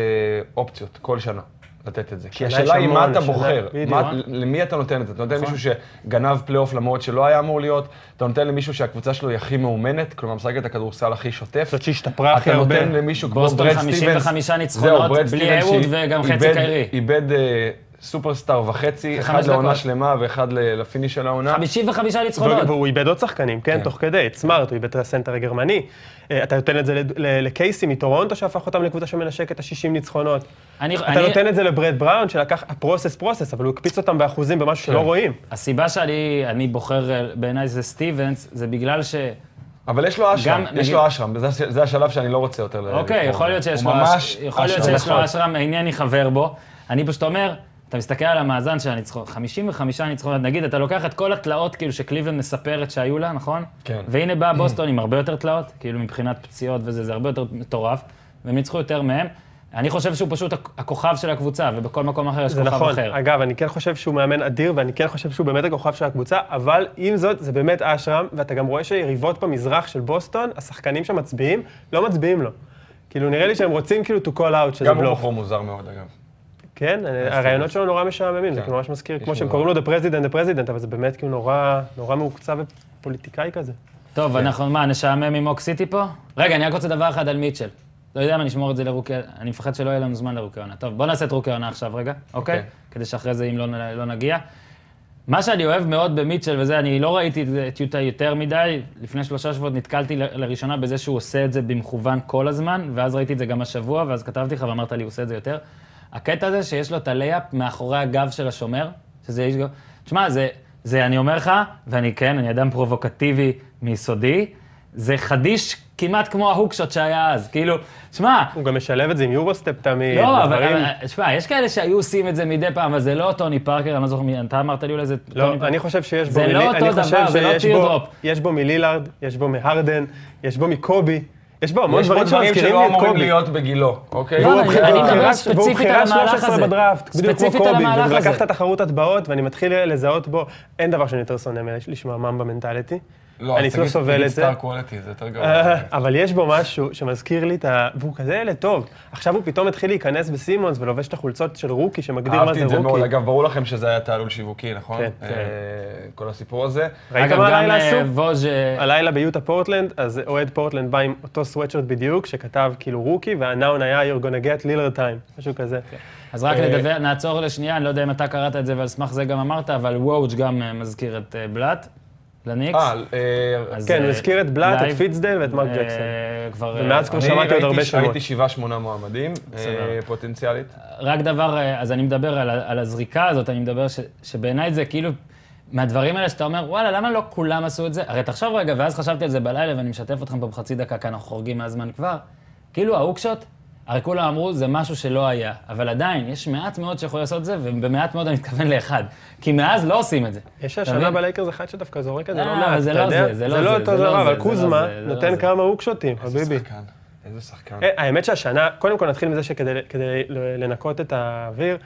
אופציות כל שנה לתת את זה. כי השאלה יש היא מה אתה בוחר, בדיוק. מה, למי אתה נותן את זה. אתה נותן נכון. מישהו שגנב פלייאוף למרות שלא היה אמור להיות, אתה נותן למישהו שהקבוצה שלו היא הכי מאומנת, כלומר משחק את הכדורסל הכי שוטף. זאת שהשתפרה הכי אתה הרבה. נותן למישהו כמו בוסטון ברד 55 סטיבנס. ניצחונות, זהו, ברד בלי אהוד וגם חצי קיירי. איבד אה, סופרסטאר וחצי, אחד לעונה דקות. שלמה ואחד לפיניש של העונה. 55 ניצחונות. והוא איבד עוד שחקנים, כן, כן. תוך כדי, את סמארט, הוא איבד את הסנטר הגרמני. אה, אתה נותן את זה לקייסי מטורונטו, שהפך אותם לקבוצה שמנשקת את ה-60 ניצחונות. אני- אתה אני- נותן את זה לברד בראון, שלקח הפרוסס פרוסס, אבל הוא הקפיץ אותם באחוזים במשהו שלא כן. רואים. הסיבה שאני אני בוחר, אה, בעיניי זה סטיבנס, זה בגלל ש... אבל יש לו אשרם, יש נגיד- לו אשרם, זה השלב שאני לא רוצה יותר ל- אוקיי, יכול. להיות שיש לו. אשרם, אינני חבר בו. אני פשוט אומר, אתה מסתכל על המאזן של הניצחונות, 55 ניצחונות, נגיד, אתה לוקח את כל התלאות כאילו שקליבלנד מספרת שהיו לה, נכון? כן. והנה באה בוסטון עם הרבה יותר תלאות, כאילו מבחינת פציעות וזה, זה הרבה יותר מטורף, והם ניצחו יותר מהם. אני חושב שהוא פשוט הכ- הכוכב של הקבוצה, ובכל מקום אחר יש זה כוכב נכון. אחר. אגב, אני כן חושב שהוא מאמן אדיר, ואני כן חושב שהוא באמת הכוכב של הקבוצה, אבל עם זאת, זה באמת אשרם, ואתה גם רואה שיריבות במזרח של בוסטון, השחקנים שמצביעים, לא מצביעים לו. כאילו, נראה לי שהם רוצים כאילו to call out, שזה גם הוא בלוף. בחור מוזר מאוד, אגב. כן, הרעיונות שלו נורא משעממים, זה כן. כאילו ממש מזכיר, כמו שהם. קוראים לו The President, The President, אבל זה באמת כאילו נורא, נורא מעוקצב ופוליטיקאי כזה. טוב, אנחנו, מה, נשעמם עם אוק סיטי פה? רגע, אני רק רוצה דבר אחד על מיטשל. לא יודע מה, נשמור את זה לרוקי, אני מפחד שלא יהיה לנו זמן לרוקי עונה. טוב, בוא נעשה את רוקי עונה עכשיו רגע, אוקיי? אוקיי. כדי שאחרי זה, אם לא, לא נגיע. מה שאני אוהב מאוד במיטשל, וזה, אני לא ראיתי את יוטה יותר מדי, לפני שלושה שבועות נתקלתי לראשונה בזה שהוא עושה את זה במכוון כל הזמן, ואז ראיתי את זה גם השבוע, ואז כתבתי לך ואמרת לי, הוא עושה את זה יותר. הקטע הזה שיש לו את ה layup מאחורי הגב של השומר, שזה איש. תשמע, זה, זה, אני אומר לך, ואני כן, אני אדם פרובוקטיבי מיסודי, זה חדיש כמעט כמו ה hook shot שהיה אז. כאילו, שמע, הוא גם משלב את זה עם Eurostep תמיד, לא, אבל, ודברים- אבל, שמע, יש כאלה שהיו עושים את זה מדי פעם, אבל זה לא טוני פארקר, אני לא זוכר מי, אתה אמרת לי אולי זה טוני לא, פארקר. אני חושב שיש בו... זה לא אותו דבר, זה לא teardrop. יש בו מלילארד, יש בו מהרדן, יש בו מקובי, יש בו המון דברים שמזכירים שלא לי את אמורים. להיות בגילו, אוקיי? לא, והוא אני- מדבר בחירה- ספציפית והוא בחירה על המהלך 13 הזה. בדראפט, בדיוק כמו קובי, ולקח הזה. את התחרות הטבעות, ואני מתחיל לזהות בו, אין דבר שאני יותר שונא מלשמוע ממבה מנטליטי. לא, אני לא תגיד- סובל תגיד את זה. סטאר קוולטי, זה יותר גרוע. אה, אבל יש בו משהו שמזכיר לי את ה... והוא כזה ילד טוב. עכשיו הוא פתאום התחיל להיכנס בסימונס ולובש את החולצות של רוקי, שמגדיר מה אהבתי זה את זה מאוד, רוקי. אגב, ברור לכם שזה היה תעלול שיווקי, נכון? כן, אה, כן. כל הסיפור הזה. ראית מה הלילה עשו? אה, הלילה ביוטה פורטלנד, אז אוהד פורטלנד בא עם אותו סוואטשרט בדיוק, שכתב כאילו rookie, והנאון היה You're gonna get Lillard time, משהו כזה. אז רק נעצור לשנייה, אני לא יודע אם אתה קראת את זה ועל סמך זה גם אמרת, אבל ווג' גם מזכיר את בלאט, לניקס. אה, אה, כן, הוא אה, הזכיר את בלאט, את דייב, פיזדייל ואת מרק אה, ג'קסון. כבר... ומאז כבר שמעתי עוד הרבה שמות. ראיתי שבעה, שמונה מועמדים. פוטנציאלית. רק דבר, אז אני מדבר על, הזריקה הזאת, אני מדבר ש, שבעיניי זה כאילו, מהדברים האלה שאתה אומר, וואלה, למה לא כולם עשו את זה? הרי תחשוב רגע, ואז חשבתי על זה בלילה, ואני משתף אתכם פה בחצי דקה, כי אנחנו חורגים מהזמן כבר. כאילו, ההוקשוט, הרי כולם אמרו, זה משהו שלא היה. אבל עדיין, יש מעט מאוד שיכול לעשות את זה, ובמעט מאוד אני מתכוון לאחד. כי מאז לא עושים את זה. יש השנה מבין? בלייקרס אחד שדווקא זורק את זה אה, לא מעט, אבל זה אתה לא יודע? זה, זה לא זה לא זה, אותו זה דבר, זה, אבל זה קוזמה זה, זה נותן זה. כמה הוקשוטים, חביבי. איזה שחקן. אה, האמת שהשנה, קודם כל נתחיל מזה שכדי כדי לנקות את האוויר,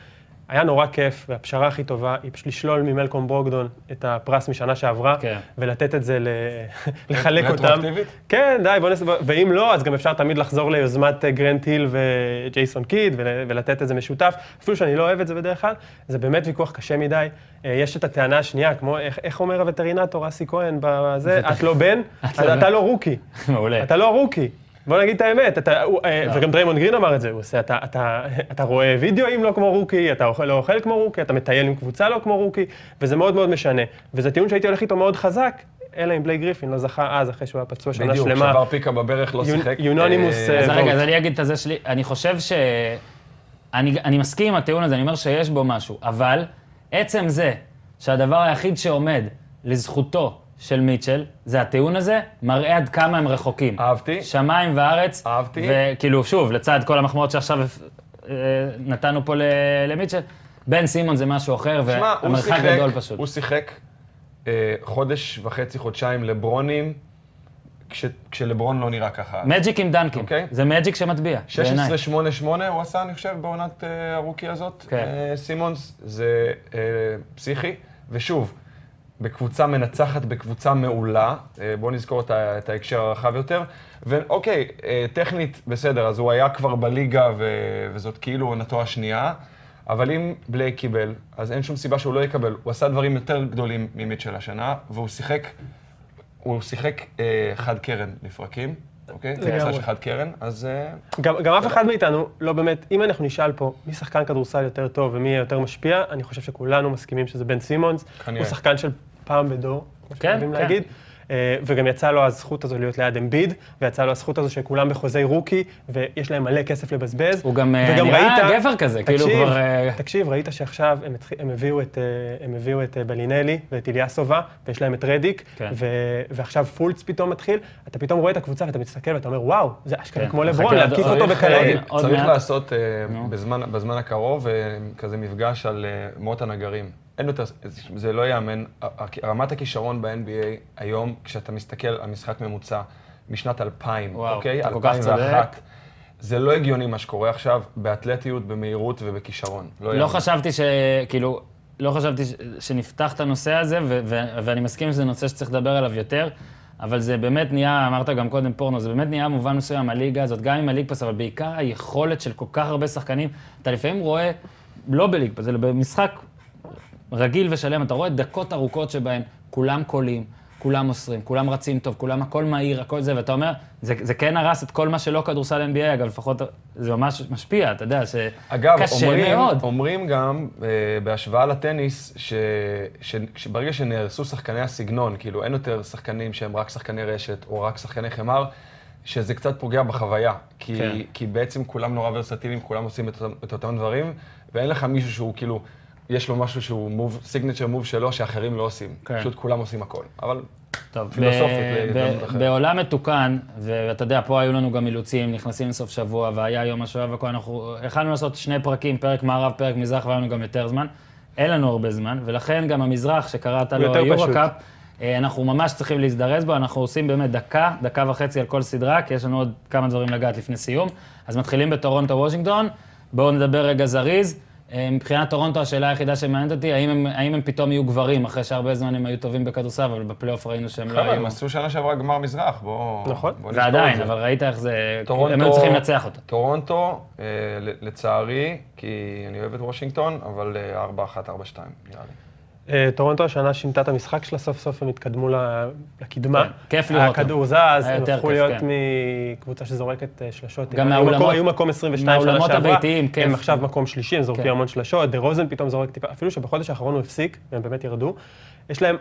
היה נורא כיף, והפשרה הכי טובה היא פשוט לשלול ממלקום ברוגדון את הפרס משנה שעברה, כן. ולתת את זה, ל... (laughs) לחלק אותם. רטרואקטיבית? כן, די, בוא נס... ואם לא, אז גם אפשר תמיד לחזור ליוזמת גרנט היל וג'ייסון קיד, ול... ולתת את זה משותף. אפילו שאני לא אוהב את זה בדרך כלל, זה באמת ויכוח קשה מדי. אה, יש את הטענה השנייה, כמו, איך, איך אומר הווטרינטור אסי כהן בזה, את לא בן, (laughs) את לא אתה. לא rookie. (laughs) מעולה. אתה לא rookie. בוא נגיד את האמת, אתה, הוא, אה, לא. וגם דריימונד גרין אמר את זה, הוא עושה, אתה, אתה, אתה רואה וידאוים לא כמו רוקי, אתה אוכל, לא אוכל כמו רוקי, אתה מטייל עם קבוצה לא כמו רוקי, וזה מאוד מאוד משנה. וזה טיעון שהייתי הולך איתו מאוד חזק, אלא אם בלייק גריפין לא זכה אז, אחרי שהוא היה פצוע שנה בדיוק, שלמה. שבר פיקה בברך, לא יונ- שיחק. יונונימוס, אה, אז אה, רגע. אז אני אגיד את הזה שלי. אני חושב ש... אני, אני מסכים עם הטיעון הזה, אני אומר שיש בו משהו, אבל עצם זה שהדבר היחיד שעומד לזכותו של מיטשל, זה הטיעון הזה, מראה עד כמה הם רחוקים. אהבתי. שמיים וארץ. אהבתי. וכאילו, שוב, לצד כל המחמאות שעכשיו אה, נתנו פה למיטשל, בן סימון זה משהו אחר, והמרחק שיחק, גדול פשוט. הוא שיחק אה, חודש וחצי, חודשיים לברונים, כש- כשלברון לא נראה ככה. מג'יק עם דנקים. אוקיי. זה מג'יק שמטביע, בעיניי. 16-8-8 הוא עשה, אני חושב, בעונת אה, הרוקי הזאת. כן. אה, סימונס, זה אה, פסיכי. ושוב, בקבוצה מנצחת, בקבוצה מעולה, אה, בואו נזכור את, את ההקשר הרחב יותר. ואוקיי, אה, טכנית, בסדר, אז הוא היה כבר בליגה, ו, וזאת כאילו עונתו השנייה, אבל אם בלייק קיבל, אז אין שום סיבה שהוא לא יקבל. הוא עשה דברים יותר גדולים ממיטשל השנה, והוא שיחק, הוא שיחק אה, חד קרן לפרקים, אוקיי? זה. קבוצה של חד קרן, אז... אה, גם, גם אף אחד מאיתנו, לא באמת, אם אנחנו נשאל פה מי שחקן כדורסל יותר טוב ומי יהיה יותר משפיע, אני חושב שכולנו מסכימים שזה בן סימונס. כנראה. הוא שחקן של פעם בדור, כמו כן, שאוהבים כן. להגיד. אה, וגם יצא לו הזכות הזו להיות ליד אמביד, ויצא לו הזכות הזו שכולם בחוזי רוקי, ויש להם מלא כסף לבזבז. הוא גם, אה, נראה ראית- גבר כזה, כאילו תקשיב, כבר, אה, תקשיב, ראית שעכשיו הם, התח... הם הביאו את, הם הביאו את בלינלי ואת איליאסובה, ויש להם את רדיק, כן. ו... ועכשיו פולץ פתאום מתחיל, אתה פתאום רואה את הקבוצה ואתה מסתכל ואתה אומר, וואו, זה אשכרה כן. כמו לברון, להקיף צריך- אותו בקלעי. עוד- עוד צריך מעט. לעשות. בזמן, בזמן הקרוב כזה מפגש על מות הנגרים. אין יותר, זה לא ייאמן. רמת הכישרון ב-NBA היום, כשאתה מסתכל על משחק ממוצע משנת 2000, וואו, אוקיי? אתה כל כך 2001, זה לא הגיוני מה שקורה עכשיו באתלטיות, במהירות ובכישרון. לא יאמן. חשבתי ש... כאילו, לא חשבתי ש... שנפתח את הנושא הזה, ו... ו... ואני מסכים שזה נושא שצריך לדבר עליו יותר, אבל זה באמת נהיה, אמרת גם קודם פורנו, זה באמת נהיה מובן מסוים, הליגה הזאת, גם עם הליג פס, אבל בעיקר היכולת של כל כך הרבה שחקנים. אתה לפעמים רואה, לא בליג פס, אלא במשחק רגיל ושלם, אתה רואה דקות ארוכות שבהן כולם קולים, כולם מוסרים, כולם רצים טוב, כולם הכל מהיר, הכל זה, ואתה אומר, זה, זה כן הרס את כל מה שלא כדורסל NBA, אגב, לפחות זה ממש משפיע, אתה יודע, שקשה אגב, אומרים, מאוד. אומרים גם, אה, בהשוואה לטניס, ש, ש, שברגע שנהרסו שחקני הסגנון, כאילו אין יותר שחקנים שהם רק שחקני רשת או רק שחקני חמר, שזה קצת פוגע בחוויה. כי, כן. כי בעצם כולם נורא ורסטיליים, כולם עושים את, את אותם דברים, ואין לך מישהו שהוא כאילו, יש לו משהו שהוא מוב, סיגנצ'ר מוב שלו, שאחרים לא עושים. כן. פשוט כולם עושים הכל. אבל טוב, פילוסופית ב- להזדמנות ב-. בעולם מתוקן, ואתה יודע, פה היו לנו גם אילוצים, נכנסים לסוף שבוע, והיה יום השואה והכל, אנחנו יכלנו לעשות שני פרקים, פרק מערב, פרק מזרח, והיה לנו גם יותר זמן. אין לנו הרבה זמן, ולכן גם המזרח, שקראת לו. יורו-קאפ, אה, אנחנו ממש צריכים להזדרז בו, אנחנו עושים באמת דקה, דקה וחצי על כל סדרה, כי יש לנו עוד כמה דברים לגעת לפני סיום. אז מתחילים בטורונטו וושינגטון, בואו נדבר רגע זריז. אה, מבחינת טורונטו, השאלה היחידה שמעניינת אותי, האם הם, האם הם פתאום יהיו גברים, אחרי שהרבה זמן הם היו טובים בכדורסל, אבל בפלייאוף ראינו שהם לא חבר'ה, היו... הם עשו שנה שעברה גמר מזרח, בואו... נכון. את ועדיין. אבל ראית איך זה... טורונטו... הם היו צריכים לנצח אותו. טורונטו, אה, ל- לצערי, כי אני אוהב את וושינגטון, אבל אה, 4-1, 4-2, נראה לי. אה, טורונטו השנה שינתה את המשחק שלה, סוף סוף הם התקדמו לקדמה. כן, כיף לראות אותם. הכדור זז, הם הפכו להיות כן. מקבוצה שזורקת אה, שלשות. גם מהאולמות- מקום- היו מקום 22 שנה מהאולמות שעברה. הביתיים, כיף. הם עכשיו מקום שלישי, הם זורקים כן. המון שלשות. דה רוזן פתאום זורק טיפה, אפילו שבחודש האחרון הוא הפסיק, והם באמת ירדו. יש להם,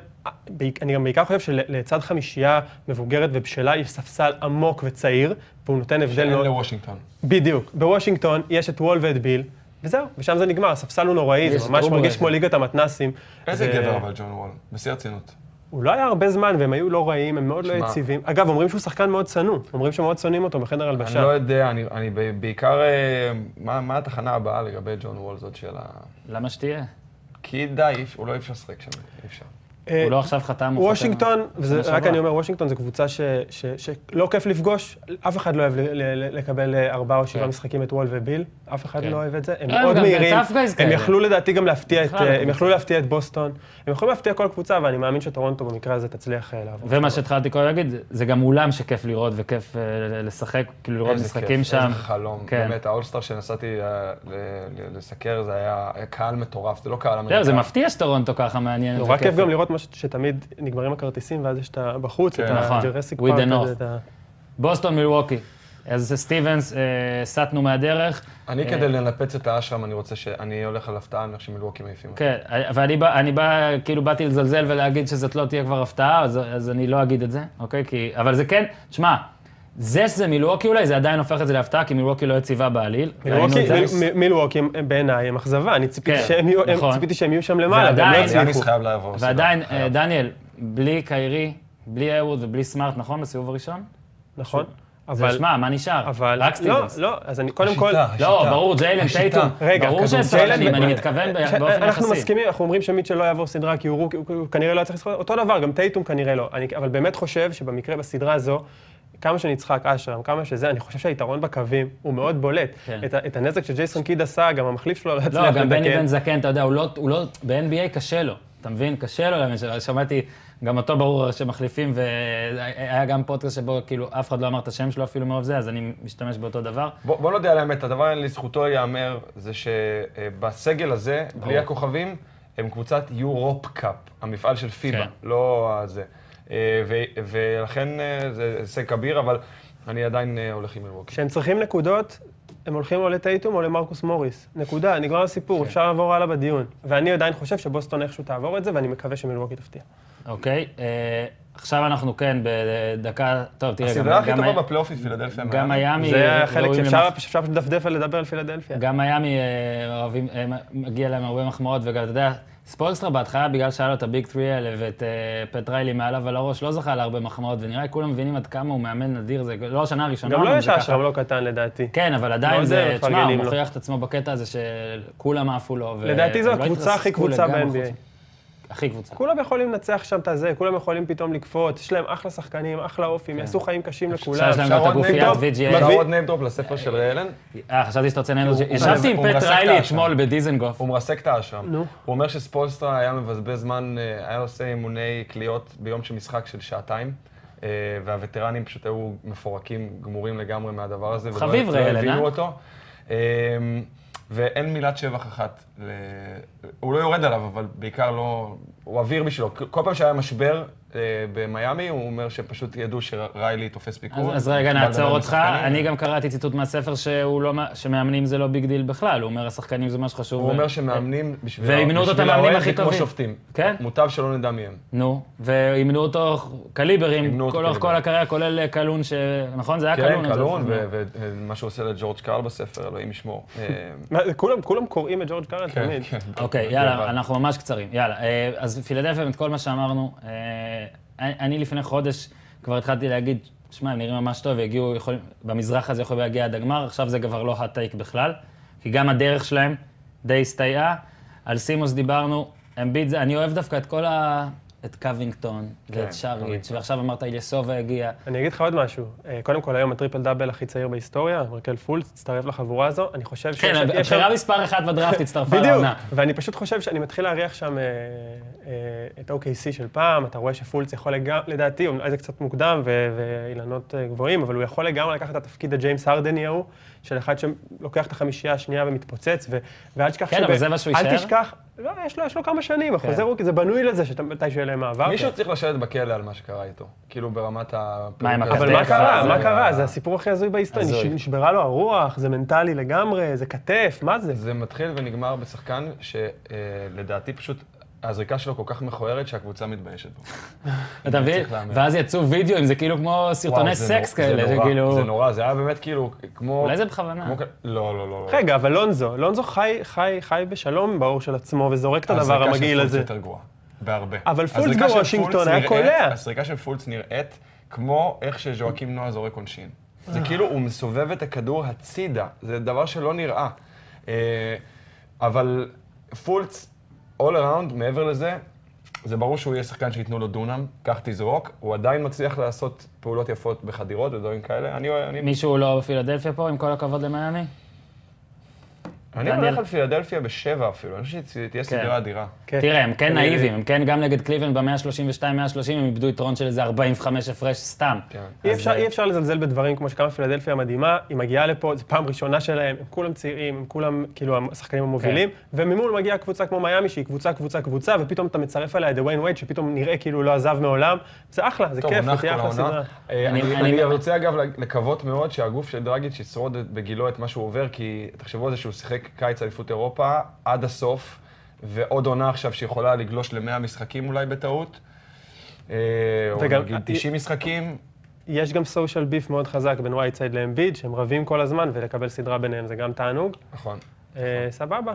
אני גם בעיקר חושב שלצד חמישייה מבוגרת ובשלה יש ספסל עמוק וצעיר, והוא נותן הבדל שאין מאוד. לוושינגטון. בדיוק. בוושינגטון יש את וול ואת ביל, וזהו, ושם זה נגמר, הספסל הוא נוראי, יש זה ממש מרגיש. כמו ליגת המתנסים. איזה זה- גבר אבל ג'ון וול, בשיא הרצינות. הוא לא היה הרבה זמן, והם היו לא רעים, הם מאוד לא. יציבים. אגב, אומרים שהוא שחקן מאוד שנוא. אומרים שמאוד שונאים אותו בחדר אני הלבשה. לא יודע, אני, אני ב- בעיקר, אה, מה, מה התחנה הבאה לגבי ג'ון וול זאת שאלה? למה שתהיה? כי די, הוא לא אי אפשר לשחק שם, אי אפשר. אה, הוא לא עכשיו חתם, הוא חתם. וושינגטון, וזה רק. אני אומר, וושינגטון זו קבוצה ש- ש- שלא כיף לפגוש, אף אחד לא אוהב לקבל אה, ארבעה או שבעה כן. משחקים את וול וביל, אף אחד כן. לא אוהב את זה, הם לא, הם מאוד מהירים, הם. יכלו לדעתי גם להפתיע את, אה, הם יכלו להפתיע את בוסטון, הם יכולים להפתיע כל קבוצה, ואני מאמין שטורונטו במקרה הזה תצליח אה, לעבור. ומה שהתחלתי קודם להגיד, זה גם אולם שכיף לראות וכיף אה, לשחק, כאילו לראות משחקים שם. איזה חלום. כן. באמת, האולסטאר שנסעתי אה, לסקר, זה היה קהל מטורף, זה לא קהל אמריקאי. זה מפתיע שטורונטו ככה מעניין. נורא כיף. גם לראות ש- שתמיד נגמרים הכרטיסים, ואז יש את ה- בחוץ, כן. את נכון. הג'רסיק פארק North. הזה, את ה... בוסטון מילווקי. אז סטיבנס, אה, סטינו מהדרך. אני אה, כדי לנפץ את האשרם, אני רוצה ש... אני הולך על הפתעה, אני הולך שמילווקי מעיפים. כן, ואני בא, אני בא, כאילו באתי לזלזל ולהגיד שזאת לא תהיה כבר הפתעה, אז, אז אני לא אגיד את זה, אוקיי? כי, אבל זה כן, תשמע, זה שזה מילווקי אולי, זה עדיין הופך את זה להפתעה, כי מילווקי לא יציבה בעליל. מילווקי- זה. בעיניי הם אכזבה, אני ציפיתי כן, שהם יהיו- הם- נכון. שהם יהיו שם למעלה, והם לא הצליחו. סדרה, ועדיין. אה, דניאל, בלי קיירי, בלי אהוד ובלי סמארט, נכון? בסיבוב הראשון? נכון, אבל... אבל... שמע, מה נשאר? אבל... רק לא, סטיבנס. לא, אז אני קודם כל... השיטה, לא. ברור, ג'יילן. טייטום. רגע, ברור שחקנים, ג'יילן- אני מתכוון ש- באופן אנחנו יחסי. מסכימים, אנחנו אומרים שמיטשל לא יעבור סדרה כי הוא כנראה לא היה צריך לשחק, אותו דבר, גם טייטום כנראה לא. אני אבל באמת חושב שבמקרה בסדרה הזו, כמה שנצחק אשרם, כמה שזה, אני חושב שהיתרון בקווים הוא מאוד בולט. כן. את את הנזק שג'ייסון קיד עשה, גם המחליף שלו לא לא, יצליח גם בני. בן זקן, אתה יודע, הוא לא, הוא לא, ב-NBA קשה לו, אתה מבין? קשה לו, למשל, שמעתי, גם אותו ברור שמחליפים, והיה גם פודקאסט שבו כאילו אף אחד לא אמר את השם שלו אפילו מרוב זה, אז אני משתמש באותו דבר. בוא, בוא נודה על האמת, הדבר לזכותו ייאמר, זה שבסגל הזה, בלי ברור. הכוכבים, הם קבוצת יורופ קאפ, המפעל של פיבה, כן. לא הזה. אה, ולכן אה, זה הישג כביר, אבל אני עדיין אה, הולך עם מילווקי. כשהם צריכים נקודות, הם הולכים או לטייטום או למרקוס מוריס. נקודה, נגמר הסיפור, אפשר לעבור הלאה בדיון. ואני עדיין חושב שבוסטון איכשהו תעבור את זה, ואני מקווה שמילווקי תפתיע. אוקיי? אה, עכשיו אנחנו כן בדקה, טוב, תראה, גם... הסדרה הכי גם טובה בפלייאופי, פילדלפיה. גם מיאמי. זה החלק שאפשר פשוט לדפדף ולדבר על פילדלפיה. גם מיאמי מגיע להם הרבה מחמאות, וגם, אתה יודע, ספולסטרה בהתחלה, בגלל שהיה לו את הביג 3 האלה ואת אה, פט ריילי מעליו על הראש, לא זכה להרבה מחמאות, ונראה לי כולם מבינים עד כמה הוא מאמן נדיר, זה לא השנה הראשונה, גם לא יש. אשרם לא קטן לדעתי. כן, אבל עדיין מאוד זה, תשמע, הוא. מוכיח את עצמו בקטע הזה שכולם עפו לו. לדעתי זו לא הקבוצה הכי קבוצה ב-NBA. הכי קבוצה. כולם יכולים לנצח שם את הזה, כולם יכולים פתאום לקפוץ, יש להם אחלה שחקנים, אחלה אופי, הם יעשו חיים קשים לכולם. כן. יש להם אפשר גם את הגופיית? VGA. אפשר עוד ניימדרופ לספר של ריאלן? אה, חשבתי שאתה רוצה. הוא- ישבתי עם פט ריילי. אתמול בדיזנגוף. הוא מרסק את האשם. נו. הוא אומר שספולסטרה היה מבזבז זמן, אה, היה עושה אימוני קליעות ביום של משחק של שעתיים, אה, והווטרנים פשוט היו מפורקים, גמורים לגמרי מהדבר הזה. חביב הבינו אה? ואין מילת שבח אחת. ל... הוא לא יורד עליו, אבל בעיקר לא... הוא אוויר בשבילו. כל פעם שהיה משבר במיאמי, הוא אומר שפשוט ידעו שריילי תופס פיקוד. אז, אז רגע, נעצור אותך. אני גם קראתי ציטוט מהספר שהוא לא, מא- שמאמנים זה לא big deal בכלל. הוא אומר, השחקנים זה מה שחשוב. הוא ו- אומר שמאמנים בשביל את בשביל המאמנים האוהד הכי זה כמו טובים. שופטים. כן? מוטב שלא נדע מי הם. נו, ואימנו אותו קליברים, אותו כל אורך קליבר. כל הקריירה, כולל אה, קלהון, ש... נכון? זה היה קלון. כן, קלון, ומה שהוא עושה לג'ורג' קארל בספר, אלוהים ישמור. אה, (laughs) כולם- קוראים את ג'ורג' קארן כן, תמיד. כן. אוקיי, יאללה, אנחנו ממש קצרים. יאללה, אה, אז פילדלפיה, את כל מה שאמרנו, אה, אני לפני חודש כבר התחלתי להגיד, שמע, הם נראים ממש טוב, יגיעו, יכולים, במזרח הזה יכולים להגיע עד הגמר, עכשיו זה כבר לא הטייק בכלל, כי גם הדרך שלהם די הסתייעה. על סימוס דיברנו, אמביט זה, אני אוהב דווקא את כל ה... את קווינגטון, כן, ואת סאריץ', קווינגטון. ועכשיו אמרת איליסובה הגיע. אני אגיד לך עוד משהו. אה, קודם כל, היום הטריפל דאבל הכי צעיר בהיסטוריה, מרקל פולץ, הצטרף לחבורה הזו. אני חושב שיש... כן, הבחירה מספר אחת בדראפט הצטרפה בדיוק, לעונה. ואני פשוט חושב שאני מתחיל להריח שם אה, אה, את OKC של פעם, אתה רואה שפולץ יכול לגמרי, לדעתי, אולי זה קצת מוקדם ואילנות גבוהים, אבל הוא יכול לגמרי לקחת את התפקיד הג'יימס הרדני ההוא, של אחד שלוקח את החמישייה השנייה ומתפוצץ, ו- ואל תשכח כן, אבל זה מה שהוא אל יישאר? תשכח, לא, יש לו, יש לו כמה שנים, החוזה רוקי, זה בנוי לזה שמתי שיהיה להם מעבר. מישהו צריך לשבת בכלא על מה שקרה איתו. כאילו ברמת ה... מה, עם הזה. אבל הכתף? מה קרה? מה קרה? זה הסיפור הכי הזוי בהיסטוריה. נשברה לו הרוח, זה מנטלי לגמרי, זה כתף, מה זה? זה מתחיל ונגמר בשחקן שלדעתי פשוט הזריקה שלו כל כך מכוערת שהקבוצה מתביישת בו. (laughs) אתה מבין? ואז יצאו וידאוים, זה כאילו כמו סרטוני סקס כאלה, זה נורא, שכאילו... זה נורא, זה היה באמת כאילו כמו... אולי זה בכוונה. לא, לא, לא. לא. רגע, אבל לונזו, לונזו חי, חי, חי בשלום באור של עצמו וזורק את הדבר הזריקה של המגעיל פולץ הזה. יותר גרועה. בהרבה. אבל פולץ בוושינגטון היה קולע. הזריקה של פולץ נראית כמו איך שז'ואקים נועה זורק עונשין. זה כאילו, הוא מסובב את הכדור הצידה, זה דבר שלא נראה. אה, אבל פולץ, all around, מעבר לזה, זה ברור שהוא יהיה שחקן שייתנו לו דונם, קח תזרוק, הוא עדיין מצליח לעשות פעולות יפות בחדירות ודברים כאלה. אני, אני, מישהו לא בפילדלפיה פה, עם כל הכבוד למיאמי? אני דניאל. הולך על פילדלפיה בשבע אפילו, אני חושב שתהיה סדרה אדירה. כן. תראה, הם כן נאיבים, הם כן גם נגד קליבלנד ב-132-130, הם איבדו יתרון של איזה 45 הפרש סתם. כן. אי אפשר, אי אפשר לזלזל בדברים כמו שכמה פילדלפיה מדהימה, היא מגיעה לפה, זו פעם ראשונה שלהם, הם כולם צעירים, הם כולם כאילו השחקנים המובילים, כן. וממול מגיעה קבוצה כמו מיאמי, שהיא קבוצה, קבוצה, קבוצה, ופתאום אתה מצרף אליה את דוויין וייד, שפתאום נראה כאילו לא עזב מעולם, זה אחלה, זה טוב, כיף, תהיה אחלה. סדרה. אה, אני רוצה אגב לקוות מאוד שהגוף של דרגיץ' ישרוד בגילו את מה שהוא עובר, כי תחשבו על זה שהוא שיחק קיץ אליפות אירופה עד הסוף, ועוד עונה עכשיו שיכולה לגלוש ל-100 משחקים אולי בטעות. אה, או נגיד 90 משחקים. יש גם social beef מאוד חזק בין וייטסייד לאמביד, שהם רבים כל הזמן, ולקבל סדרה ביניהם זה גם תענוג. נכון. אה, סבבה.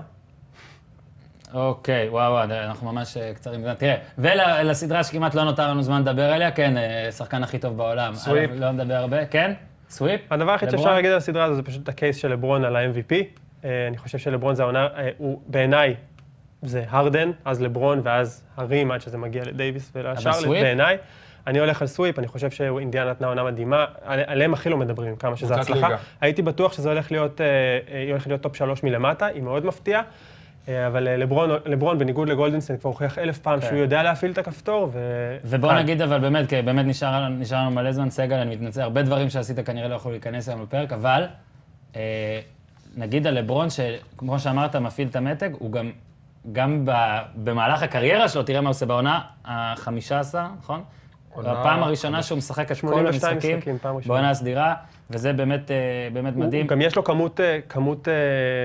אוקיי, וואו, וואו, אנחנו ממש אה, קצרים. תראה, ולסדרה שכמעט לא נותר לנו זמן לדבר עליה, כן, שחקן הכי טוב בעולם. sweep. לא נדבר הרבה, כן? sweep? הדבר היחיד? שאפשר להגיד על הסדרה הזו זה פשוט ה case של לברון על ה-MVP. אה, אני חושב שלברון זה העונה, אה, הוא בעיניי, זה הרדן, אז לברון ואז הרים עד שזה מגיע לדייוויס ולשארלט, sweep? בעיניי. אני הולך על sweep, אני חושב שאינדיאנה נתנה עונה מדהימה, על- עליהם הכי לא מדברים, כמה שזה הצלחה. ליגה. הייתי בטוח שזה הולך להיות, אה, אה, היא הולכת להיות top שלוש מלמטה, היא מאוד מפתיעה. אבל לברון, לברון, בניגוד לגולדנסטיין, כבר הוכיח אלף פעם כן. שהוא יודע להפעיל את הכפתור, ו... ובוא. נגיד, אבל באמת, כי באמת נשאר נשאר לנו מלא זמן, סגל, אני מתנצל, הרבה דברים שעשית כנראה לא יכולו להיכנס היום לפרק, אבל אה, נגיד על לברון, שכמו שאמרת, מפעיל את המתג, הוא גם, גם ב, במהלך הקריירה שלו, תראה מה הוא עושה בעונה ה-15, נכון? הפעם הראשונה שהוא משחק את כל 82 המשחקים. בעונה הסדירה, וזה באמת, אה, באמת מדהים. גם יש לו כמות, אה, כמות אה,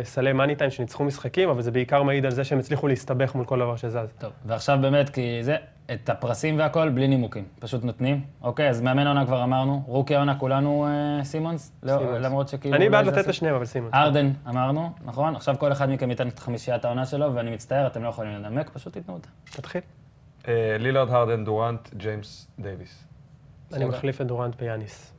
סלי money time שניצחו משחקים, אבל זה בעיקר מעיד על זה שהם הצליחו להסתבך מול כל דבר שזז. טוב, ועכשיו באמת, כי זה, את הפרסים והכל, בלי נימוקים. פשוט נותנים. אוקיי, אז מאמן עונה כבר אמרנו, רוקי העונה כולנו אה, סימונס? לא, סימונס. למרות שכאילו... אני בעד לתת הסיפור. לשניהם, אבל סימון. הרדן אמרנו, נכון? עכשיו כל אחד מכם ייתן את חמישיית העונה שלו, ואני מצטער, אתם לא יכולים לנמק, פשוט תיתנו אותה. תתחיל. אה, לילארד, הרדן, דורנט, ג'יימס, דייוויס. אני. מחליף את דורנט ביאניס.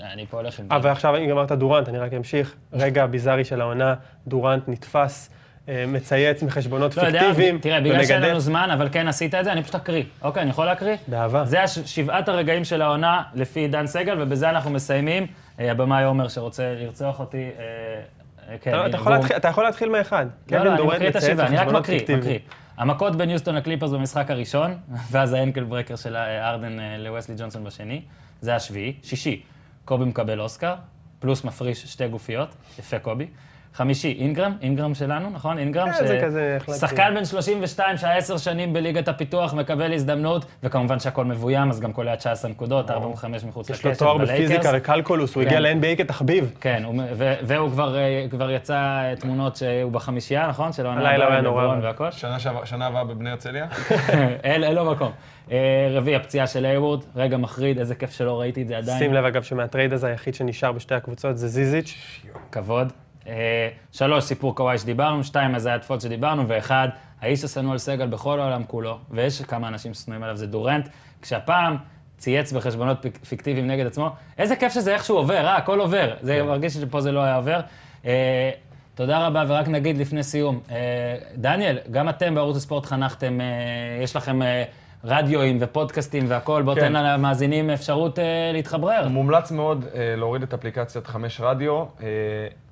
אני פה הולך עם אה, זה. ועכשיו אם גמרת דורנט, אני רק אמשיך. רגע ביזארי של העונה, דורנט נתפס, אה, מצייץ מחשבונות לא פיקטיביים, תראה, בגלל שאין. לנו זמן, אבל כן עשית את זה, אני פשוט אקריא. אוקיי, אני יכול להקריא? באהבה. זה שבעת הרגעים של העונה לפי דן סגל, ובזה אנחנו מסיימים. אה, הבמאי עומר שרוצה לרצוח אותי. אה, אה, כן, אתה- יכול להתחיל- מאחד. לא, לא, אני דורנט מקריא את השבעה, אני רק מקריא. מקריא. המכות בין יוסטון לקליפרס במשחק הראשון, (laughs) ואז האנקל ברקר של ארדן אה, לווסלי ג'ונסון בשני, זה השביעי. שישי, קובי מקבל אוסקר, פלוס מפריש שתי גופיות, יפה קובי. חמישי, אינגרם, אינגרם שלנו, נכון? אינגרם, אה, זה כזה, החלטתי. שחקן בן 32 שהיה עשר שנים בליגת הפיתוח, מקבל הזדמנות, וכמובן שהכל מבוים, אז גם קולע 19 נקודות, 45 מחוץ לקשת, יש לו תואר. בפיזיקה וקלקולוס, הוא כן. הגיע ל-NBA כתחביב. כן, הוא- ו- והוא כבר, אה, כבר יצא תמונות שהוא בחמישייה, נכון? של הלילה הבאה, היה נורא. שנה הבאה בבני הרצליה? (laughs) אין לו מקום. אה, רביעי, הפציעה של היוורד, רגע מחריד, איזה כיף שלא ראיתי את זה עדיין. שים לב, אגב, שמהטרייד הזה היחיד שנשאר בשתי הקבוצות זה זיזיץ'. כבוד. אה, שלוש, סיפור קוואי שדיברנו, שתיים, הזיית פולט שדיברנו, ואחד, האיש השנוא על סגל בכל העולם כולו, ויש כמה אנשים ששנואים עליו, זה דורנט, כשהפעם צייץ בחשבונות פיק- פיקטיביים נגד עצמו, איזה כיף שזה איכשהו עובר, אה, הכל עובר. זה מרגיש שפה זה לא היה עובר. אה, תודה רבה, ורק נגיד לפני סיום, אה, דניאל, גם אתם בערוץ הספורט חנכתם, יש לכם רדיואים ופודקאסטים והכול, בוא כן. תן למאזינים אפשרות אה, להתחברר. מומלץ מאוד אה, להוריד את אפליקציית חמש רדיו. אה,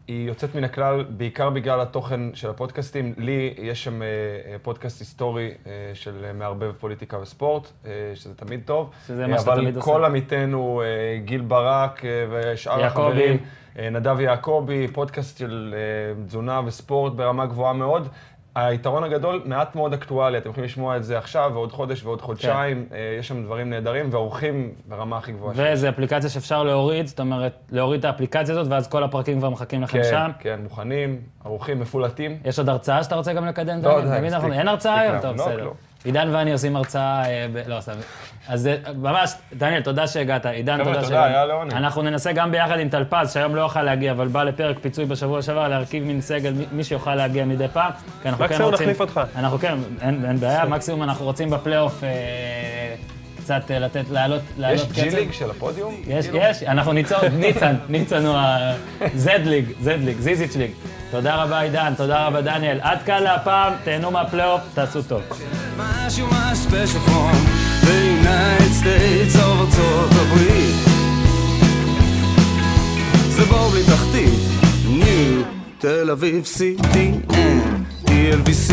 היא יוצאת מן הכלל בעיקר בגלל התוכן של הפודקאסטים. לי יש שם אה, אה, פודקאסט היסטורי אה, של מערבב פוליטיקה וספורט, אה, שזה תמיד טוב. שזה אה, מה שאתה תמיד אבל עושה. כל עמיתינו, אה, גיל ברק אה, ושאר. החברים, אה, נדב יעקבי, פודקאסט של אה, תזונה וספורט ברמה גבוהה מאוד. היתרון הגדול, מעט מאוד אקטואלי, אתם יכולים לשמוע את זה עכשיו, ועוד חודש ועוד חודשיים, כן. יש שם דברים נהדרים, ואורחים ברמה הכי גבוהה. וזו אפליקציה שאפשר להוריד, זאת אומרת, להוריד את האפליקציה הזאת, ואז כל הפרקים כבר מחכים לכם כן, שם. כן, מוכנים, ערוכים, מפולטים. יש עוד הרצאה שאתה רוצה גם לקדם? לא? די, מספיק. אין הרצאה היום? טוב, לא, בסדר. עידן ואני עושים הרצאה, אה, ב... לא, סתם. אז אה, ממש, דניאל, תודה שהגעת. עידן, חבר'ה, תודה תודה, שהגעת. היה לעונג. אנחנו ננסה גם ביחד עם טלפז, שהיום לא יוכל להגיע, אבל בא לפרק פיצוי בשבוע שעבר, להרכיב מין סגל, מי- שיוכל להגיע מדי פעם. כן מקסימום רוצים... נחליף אותך. אנחנו כן, אין אין בעיה, מקסימום אנחנו רוצים בפלייאוף אה, קצת אה, לתת, לעלות לעלות יש קצב. ג'י ליג של הפודיום? יש, כאילו? יש, אנחנו ניצור, (laughs) ניצן, ניצן הוא ה-Z ליג, Z ליג, זיזיץ' ליג. תודה רבה עידן, תודה רבה דניאל. עד כאן להפעם, תהנו מהפלייאוף, תעשו טוב. משהו מה special from the United States of ארצות הברית זה בור בלי תחתית, ניו תל אביב CTN TLVC